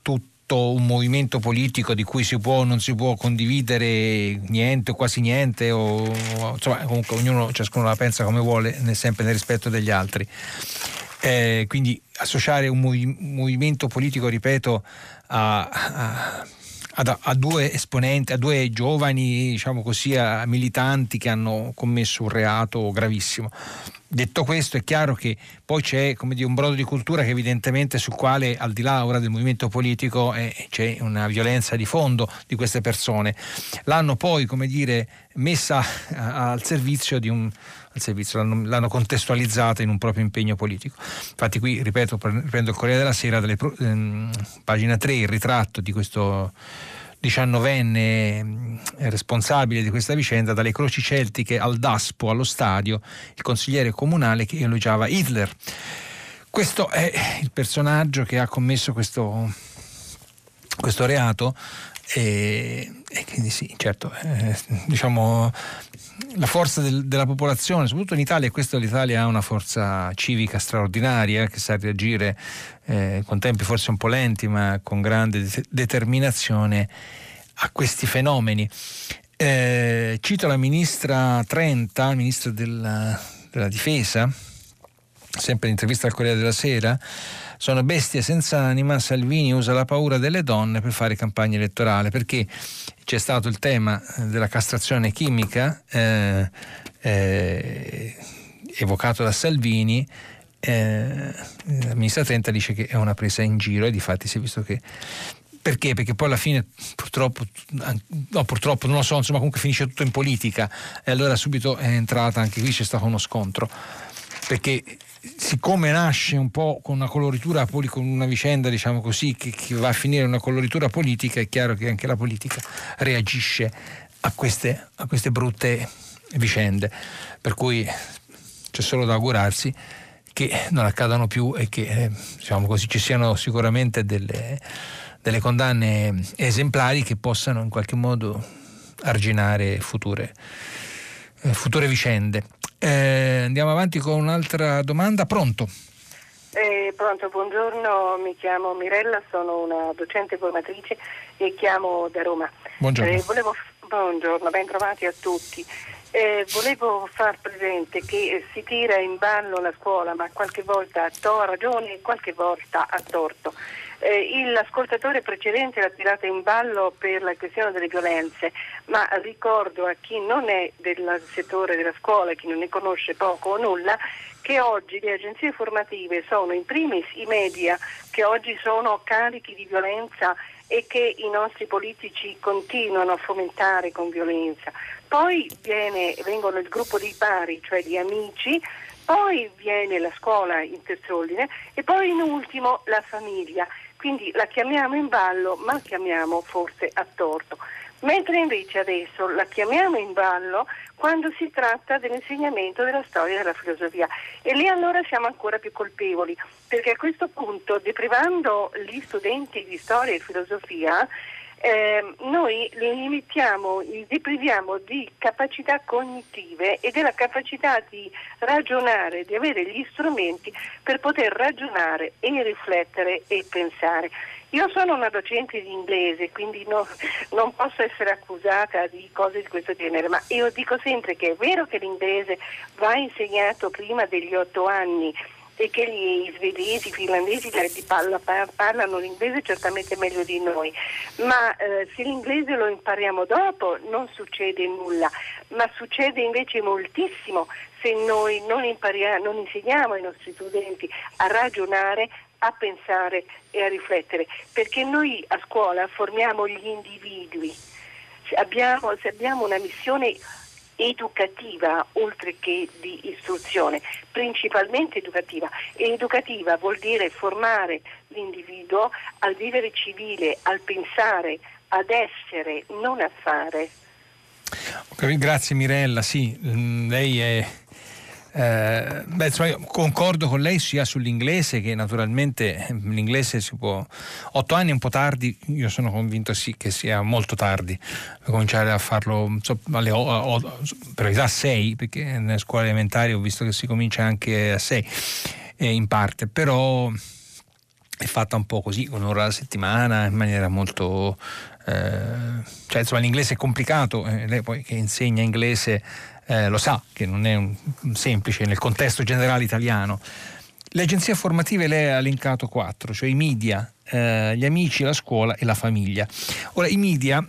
tutto un movimento politico di cui si può o non si può condividere niente o quasi niente, o, o insomma, comunque ognuno, ciascuno la pensa come vuole, nel, sempre nel rispetto degli altri. Eh, quindi associare un movi- movimento politico, ripeto, a a, a, due esponenti, a due giovani, diciamo così, militanti che hanno commesso un reato gravissimo. Detto questo, è chiaro che poi c'è dire, un brodo di cultura che evidentemente sul quale, al di là ora del movimento politico, eh, c'è una violenza di fondo di queste persone. L'hanno poi, come dire, messa al servizio di un servizio, l'hanno, l'hanno, contestualizzata in un proprio impegno politico. Infatti qui, ripeto, prendo il Corriere della Sera, delle, ehm, pagina 3, il ritratto di questo diciannovenne mm, responsabile di questa vicenda, dalle croci celtiche al DASPO, allo stadio, il consigliere comunale che elogiava Hitler. Questo è il personaggio che ha commesso questo, questo reato e, e, quindi sì, certo, eh, diciamo la forza del, della popolazione, soprattutto in Italia, e questo l'Italia ha una forza civica straordinaria che sa reagire eh, con tempi forse un po' lenti, ma con grande de- determinazione a questi fenomeni. Eh, cito la ministra Trenta, ministra della, della difesa, sempre in intervista al Corriere della Sera, sono bestie senza anima, Salvini usa la paura delle donne per fare campagna elettorale, perché c'è stato il tema eh, della castrazione chimica eh, eh, evocato da Salvini. Eh, la ministra Trenta dice che è una presa in giro e di fatti si è visto che perché? Perché poi alla fine purtroppo, no purtroppo non lo so, insomma comunque finisce tutto in politica e allora subito è entrata anche qui c'è stato uno scontro perché siccome nasce un po' con una coloritura, con una vicenda diciamo così, che, che, va a finire una coloritura politica, è chiaro che anche la politica reagisce a queste, a queste brutte vicende. Per cui c'è solo da augurarsi che non accadano più e che eh, diciamo così, ci siano sicuramente delle, delle condanne esemplari che possano in qualche modo arginare future, eh, future vicende. Eh, andiamo avanti con un'altra domanda. Pronto? Eh, pronto, buongiorno, mi chiamo Mirella, sono una docente formatrice e chiamo da Roma. Buongiorno. Eh, volevo, buongiorno, ben trovati a tutti. Eh, volevo far presente che si tira in ballo la scuola, ma qualche volta a ragione e qualche volta a torto. Eh, l'ascoltatore precedente l'ha tirata in ballo per la questione delle violenze, ma ricordo a chi non è del settore della scuola, chi non ne conosce poco o nulla, che oggi le agenzie formative sono in primis i media che oggi sono carichi di violenza e che i nostri politici continuano a fomentare con violenza. Poi viene, vengono il gruppo dei pari, cioè di amici, poi viene la scuola in terz'ordine e poi in ultimo la famiglia. Quindi la chiamiamo in ballo, ma la chiamiamo forse a torto. mentre invece adesso la chiamiamo in ballo quando si tratta dell'insegnamento della storia e della filosofia. E lì allora siamo ancora più colpevoli, perché a questo punto, deprivando gli studenti di storia e filosofia, eh, noi li limitiamo, li depriviamo di capacità cognitive e della capacità di ragionare, di avere gli strumenti per poter ragionare e riflettere e pensare. Io sono una docente di inglese, quindi no, non posso essere accusata di cose di questo genere, ma io dico sempre che è vero che l'inglese va insegnato prima degli otto anni e che gli svedesi, i finlandesi parlano l'inglese certamente meglio di noi, ma eh, se l'inglese lo impariamo dopo non succede nulla, ma succede invece moltissimo se noi non, non insegniamo ai nostri studenti a ragionare, a pensare e a riflettere, perché noi a scuola formiamo gli individui, se abbiamo, se abbiamo una missione educativa oltre che di istruzione, principalmente educativa. E educativa vuol dire formare l'individuo al vivere civile, al pensare, ad essere, non a fare. Grazie Mirella, sì, mm, lei è eh, beh, insomma, concordo con lei sia sull'inglese che naturalmente ehm, l'inglese si può... Otto anni è un po' tardi, io sono convinto sì che sia molto tardi cominciare a farlo so, alle, o, o, per a sei, perché nelle scuole elementari ho visto che si comincia anche a sei eh, in parte, però è fatta un po' così, un'ora alla settimana, in maniera molto... Eh, cioè insomma l'inglese è complicato, eh, lei poi che insegna inglese eh, lo sa che non è un, un semplice nel contesto generale italiano. Le agenzie formative lei ha elencato quattro, cioè i media, eh, gli amici, la scuola e la famiglia. Ora, i media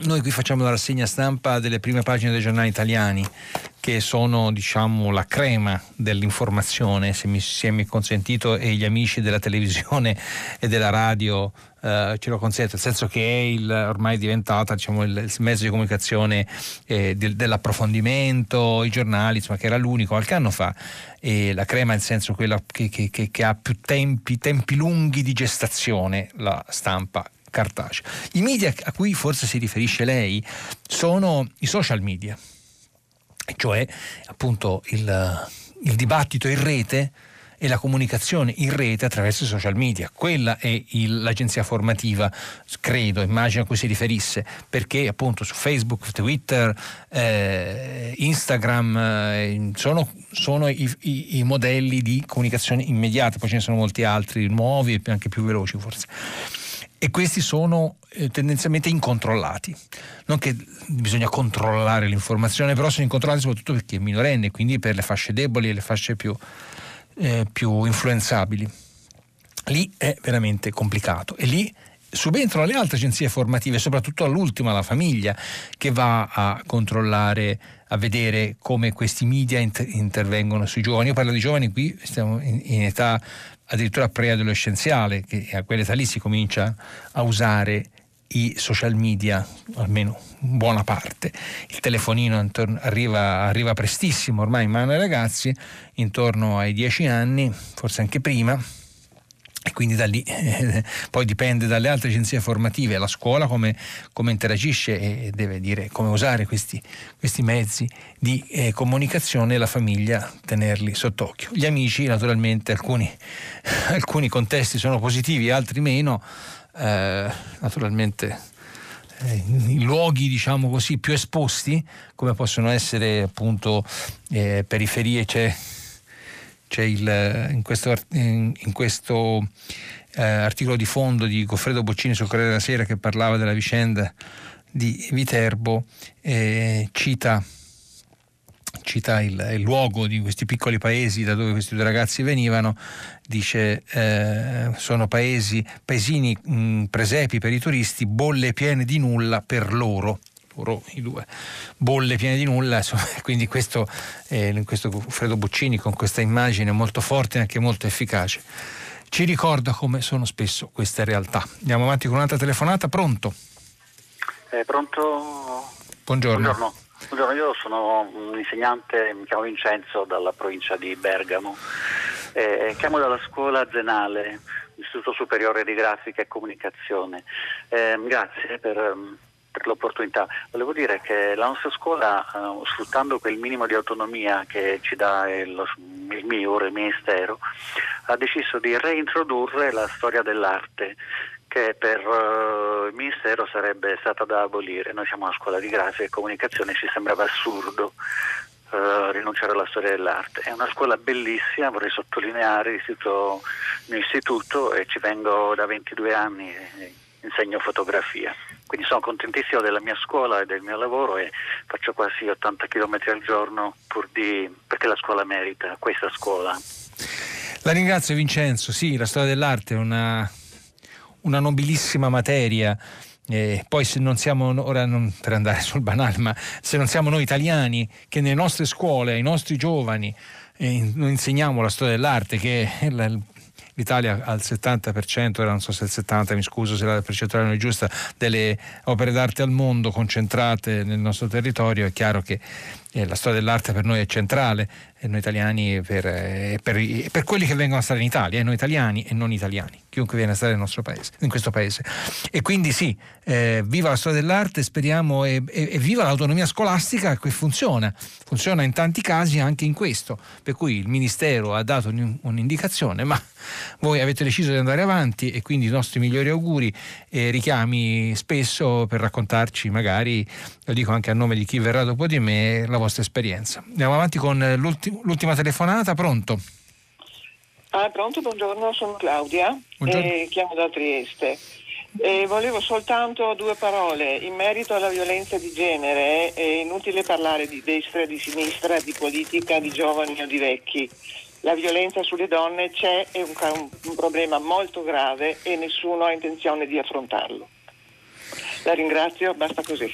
noi qui facciamo la rassegna stampa delle prime pagine dei giornali italiani, che sono diciamo la crema dell'informazione, se mi, se mi è consentito, e gli amici della televisione e della radio eh, ce lo consentono, nel senso che è il, ormai diventata diciamo, il, il, mezzo di comunicazione eh, del, dell'approfondimento, i giornali, insomma, che era l'unico qualche anno fa, e la crema nel senso quella che, che, che, che ha più tempi, tempi lunghi di gestazione, la stampa cartacea. I media a cui forse si riferisce lei sono i social media, cioè appunto il, il dibattito in rete e la comunicazione in rete attraverso i social media. Quella è il, l'agenzia formativa, credo, immagino a cui si riferisse, perché appunto su Facebook, Twitter, eh, Instagram eh, sono, sono i, i, i, modelli di comunicazione immediata, poi ce ne sono molti altri nuovi e anche più veloci forse e questi sono eh, tendenzialmente incontrollati. Non che bisogna controllare l'informazione, però sono incontrollati soprattutto perché è minorenne, quindi per le fasce deboli e le fasce più, eh, più influenzabili. Lì è veramente complicato e lì subentrano le altre agenzie formative, soprattutto all'ultima, la famiglia, che va a controllare, a vedere come questi media inter- intervengono sui giovani. Io parlo di giovani qui, stiamo in, in età addirittura preadolescenziale, che a quell'età lì si comincia a usare i social media, almeno buona parte. Il telefonino intorno, arriva, arriva prestissimo ormai in mano ai ragazzi, intorno ai 10 anni, forse anche prima e quindi da lì eh, poi dipende dalle altre agenzie formative, la scuola come, come interagisce e deve dire come usare questi, questi mezzi di eh, comunicazione e la famiglia tenerli sott'occhio. Gli amici naturalmente alcuni, alcuni contesti sono positivi, altri meno, eh, naturalmente eh, in luoghi diciamo così più esposti come possono essere appunto eh, periferie c'è c'è il, in questo, in, in questo eh, articolo di fondo di Goffredo Boccini sul Corriere della Sera che parlava della vicenda di Viterbo, eh, cita, cita il, il, luogo di questi piccoli paesi da dove questi due ragazzi venivano, dice eh, sono paesi, paesini mh, presepi per i turisti, bolle piene di nulla per loro loro i due bolle piene di nulla, insomma, quindi questo, eh, questo Fredo Buccini con questa immagine molto forte e anche molto efficace ci ricorda come sono spesso queste realtà. Andiamo avanti con un'altra telefonata, pronto? Eh, pronto? Buongiorno. Buongiorno. Buongiorno. io sono un insegnante, mi chiamo Vincenzo, dalla provincia di Bergamo. Eh, chiamo dalla scuola Zenale, Istituto Superiore di Grafica e Comunicazione. Eh, grazie per per l'opportunità. Volevo dire che la nostra scuola, uh, sfruttando quel minimo di autonomia che ci dà il, il mio, il Ministero, ha deciso di reintrodurre la storia dell'arte che per uh, il Ministero sarebbe stata da abolire. Noi siamo una scuola di grafica e comunicazione, ci sembrava assurdo uh, rinunciare alla storia dell'arte. È una scuola bellissima, vorrei sottolineare, istituto, mio istituto e ci vengo da 22 anni e insegno fotografia. Quindi sono contentissimo della mia scuola e del mio lavoro e faccio quasi 80 km al giorno di, perché la scuola merita, questa scuola. La ringrazio Vincenzo, sì, la storia dell'arte è una, una nobilissima materia. Eh, poi se non siamo, ora non per andare sul banale, ma se non siamo noi italiani che nelle nostre scuole, ai nostri giovani, eh, insegniamo la storia dell'arte, che è la, l'Italia al 70%, non so se il 70%, mi scuso se la percentuale non è giusta, delle opere d'arte al mondo concentrate nel nostro territorio, è chiaro che eh, la storia dell'arte per noi è centrale, e noi italiani per, eh, per, per, quelli che vengono a stare in Italia, eh, noi italiani e non italiani, chiunque viene a stare nel nostro paese, in questo paese. E quindi sì, eh, viva la storia dell'arte, speriamo, e, e, e, viva l'autonomia scolastica che funziona, funziona in tanti casi anche in questo, per cui il Ministero ha dato un'indicazione, ma voi avete deciso di andare avanti e quindi i nostri migliori auguri e richiami spesso per raccontarci magari, lo dico anche a nome di chi verrà dopo di me, la vostra esperienza. Andiamo avanti con l'ultima, l'ultima telefonata, pronto? Ah, pronto, buongiorno, sono Claudia buongiorno. e chiamo da Trieste. E volevo soltanto due parole in merito alla violenza di genere. È inutile parlare di destra, di sinistra, di politica, di giovani o di vecchi. La violenza sulle donne c'è, è un, un problema molto grave e nessuno ha intenzione di affrontarlo. La ringrazio, basta così.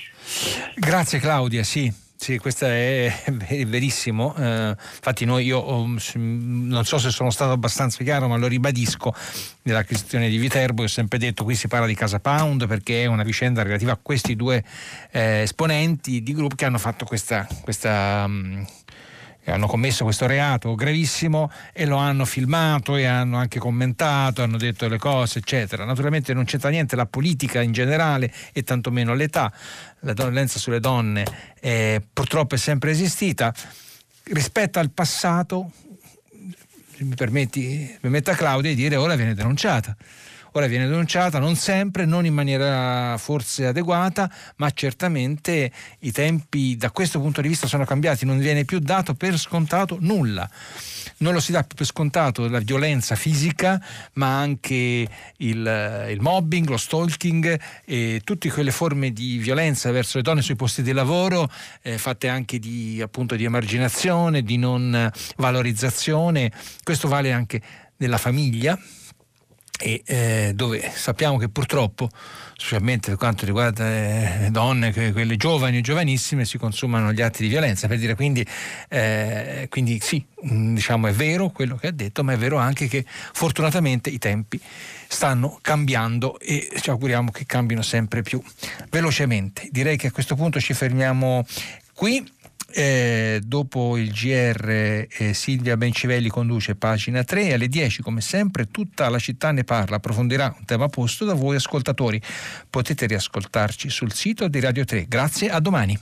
Grazie Claudia, sì. Sì, questo è, verissimo. Eh, infatti, noi, io non so se sono stato abbastanza chiaro, ma lo ribadisco nella questione di Viterbo. Ho sempre detto qui si parla di Casa Pound perché è una vicenda relativa a questi due eh, esponenti di gruppo che hanno fatto questa. questa um, hanno commesso questo reato gravissimo e lo hanno filmato e hanno anche commentato, hanno detto le cose, eccetera. Naturalmente non c'entra niente la politica in generale e tantomeno l'età. La violenza sulle donne è, purtroppo è sempre esistita. Rispetto al passato, mi permetti, permetta Claudia di dire ora viene denunciata ora viene denunciata non sempre, non in maniera forse adeguata, ma certamente i tempi da questo punto di vista sono cambiati, non viene più dato per scontato nulla. Non lo si dà più per scontato la violenza fisica, ma anche il, il mobbing, lo stalking e tutte quelle forme di violenza verso le donne sui posti di lavoro, eh, fatte anche di, appunto, di emarginazione, di non valorizzazione. Questo vale anche nella famiglia e eh, dove sappiamo che purtroppo, specialmente per quanto riguarda eh, donne, quelle giovani o giovanissime, si consumano gli atti di violenza. Per dire quindi, eh, quindi sì, mm, diciamo è vero quello che ha detto, ma è vero anche che fortunatamente i tempi stanno cambiando e ci auguriamo che cambino sempre più velocemente. Direi che a questo punto ci fermiamo qui. Eh, dopo il GR eh, Silvia Bencivelli conduce pagina 3 alle 10 come sempre tutta la città ne parla, approfondirà un tema posto da voi ascoltatori. Potete riascoltarci sul sito di Radio 3. Grazie, a domani.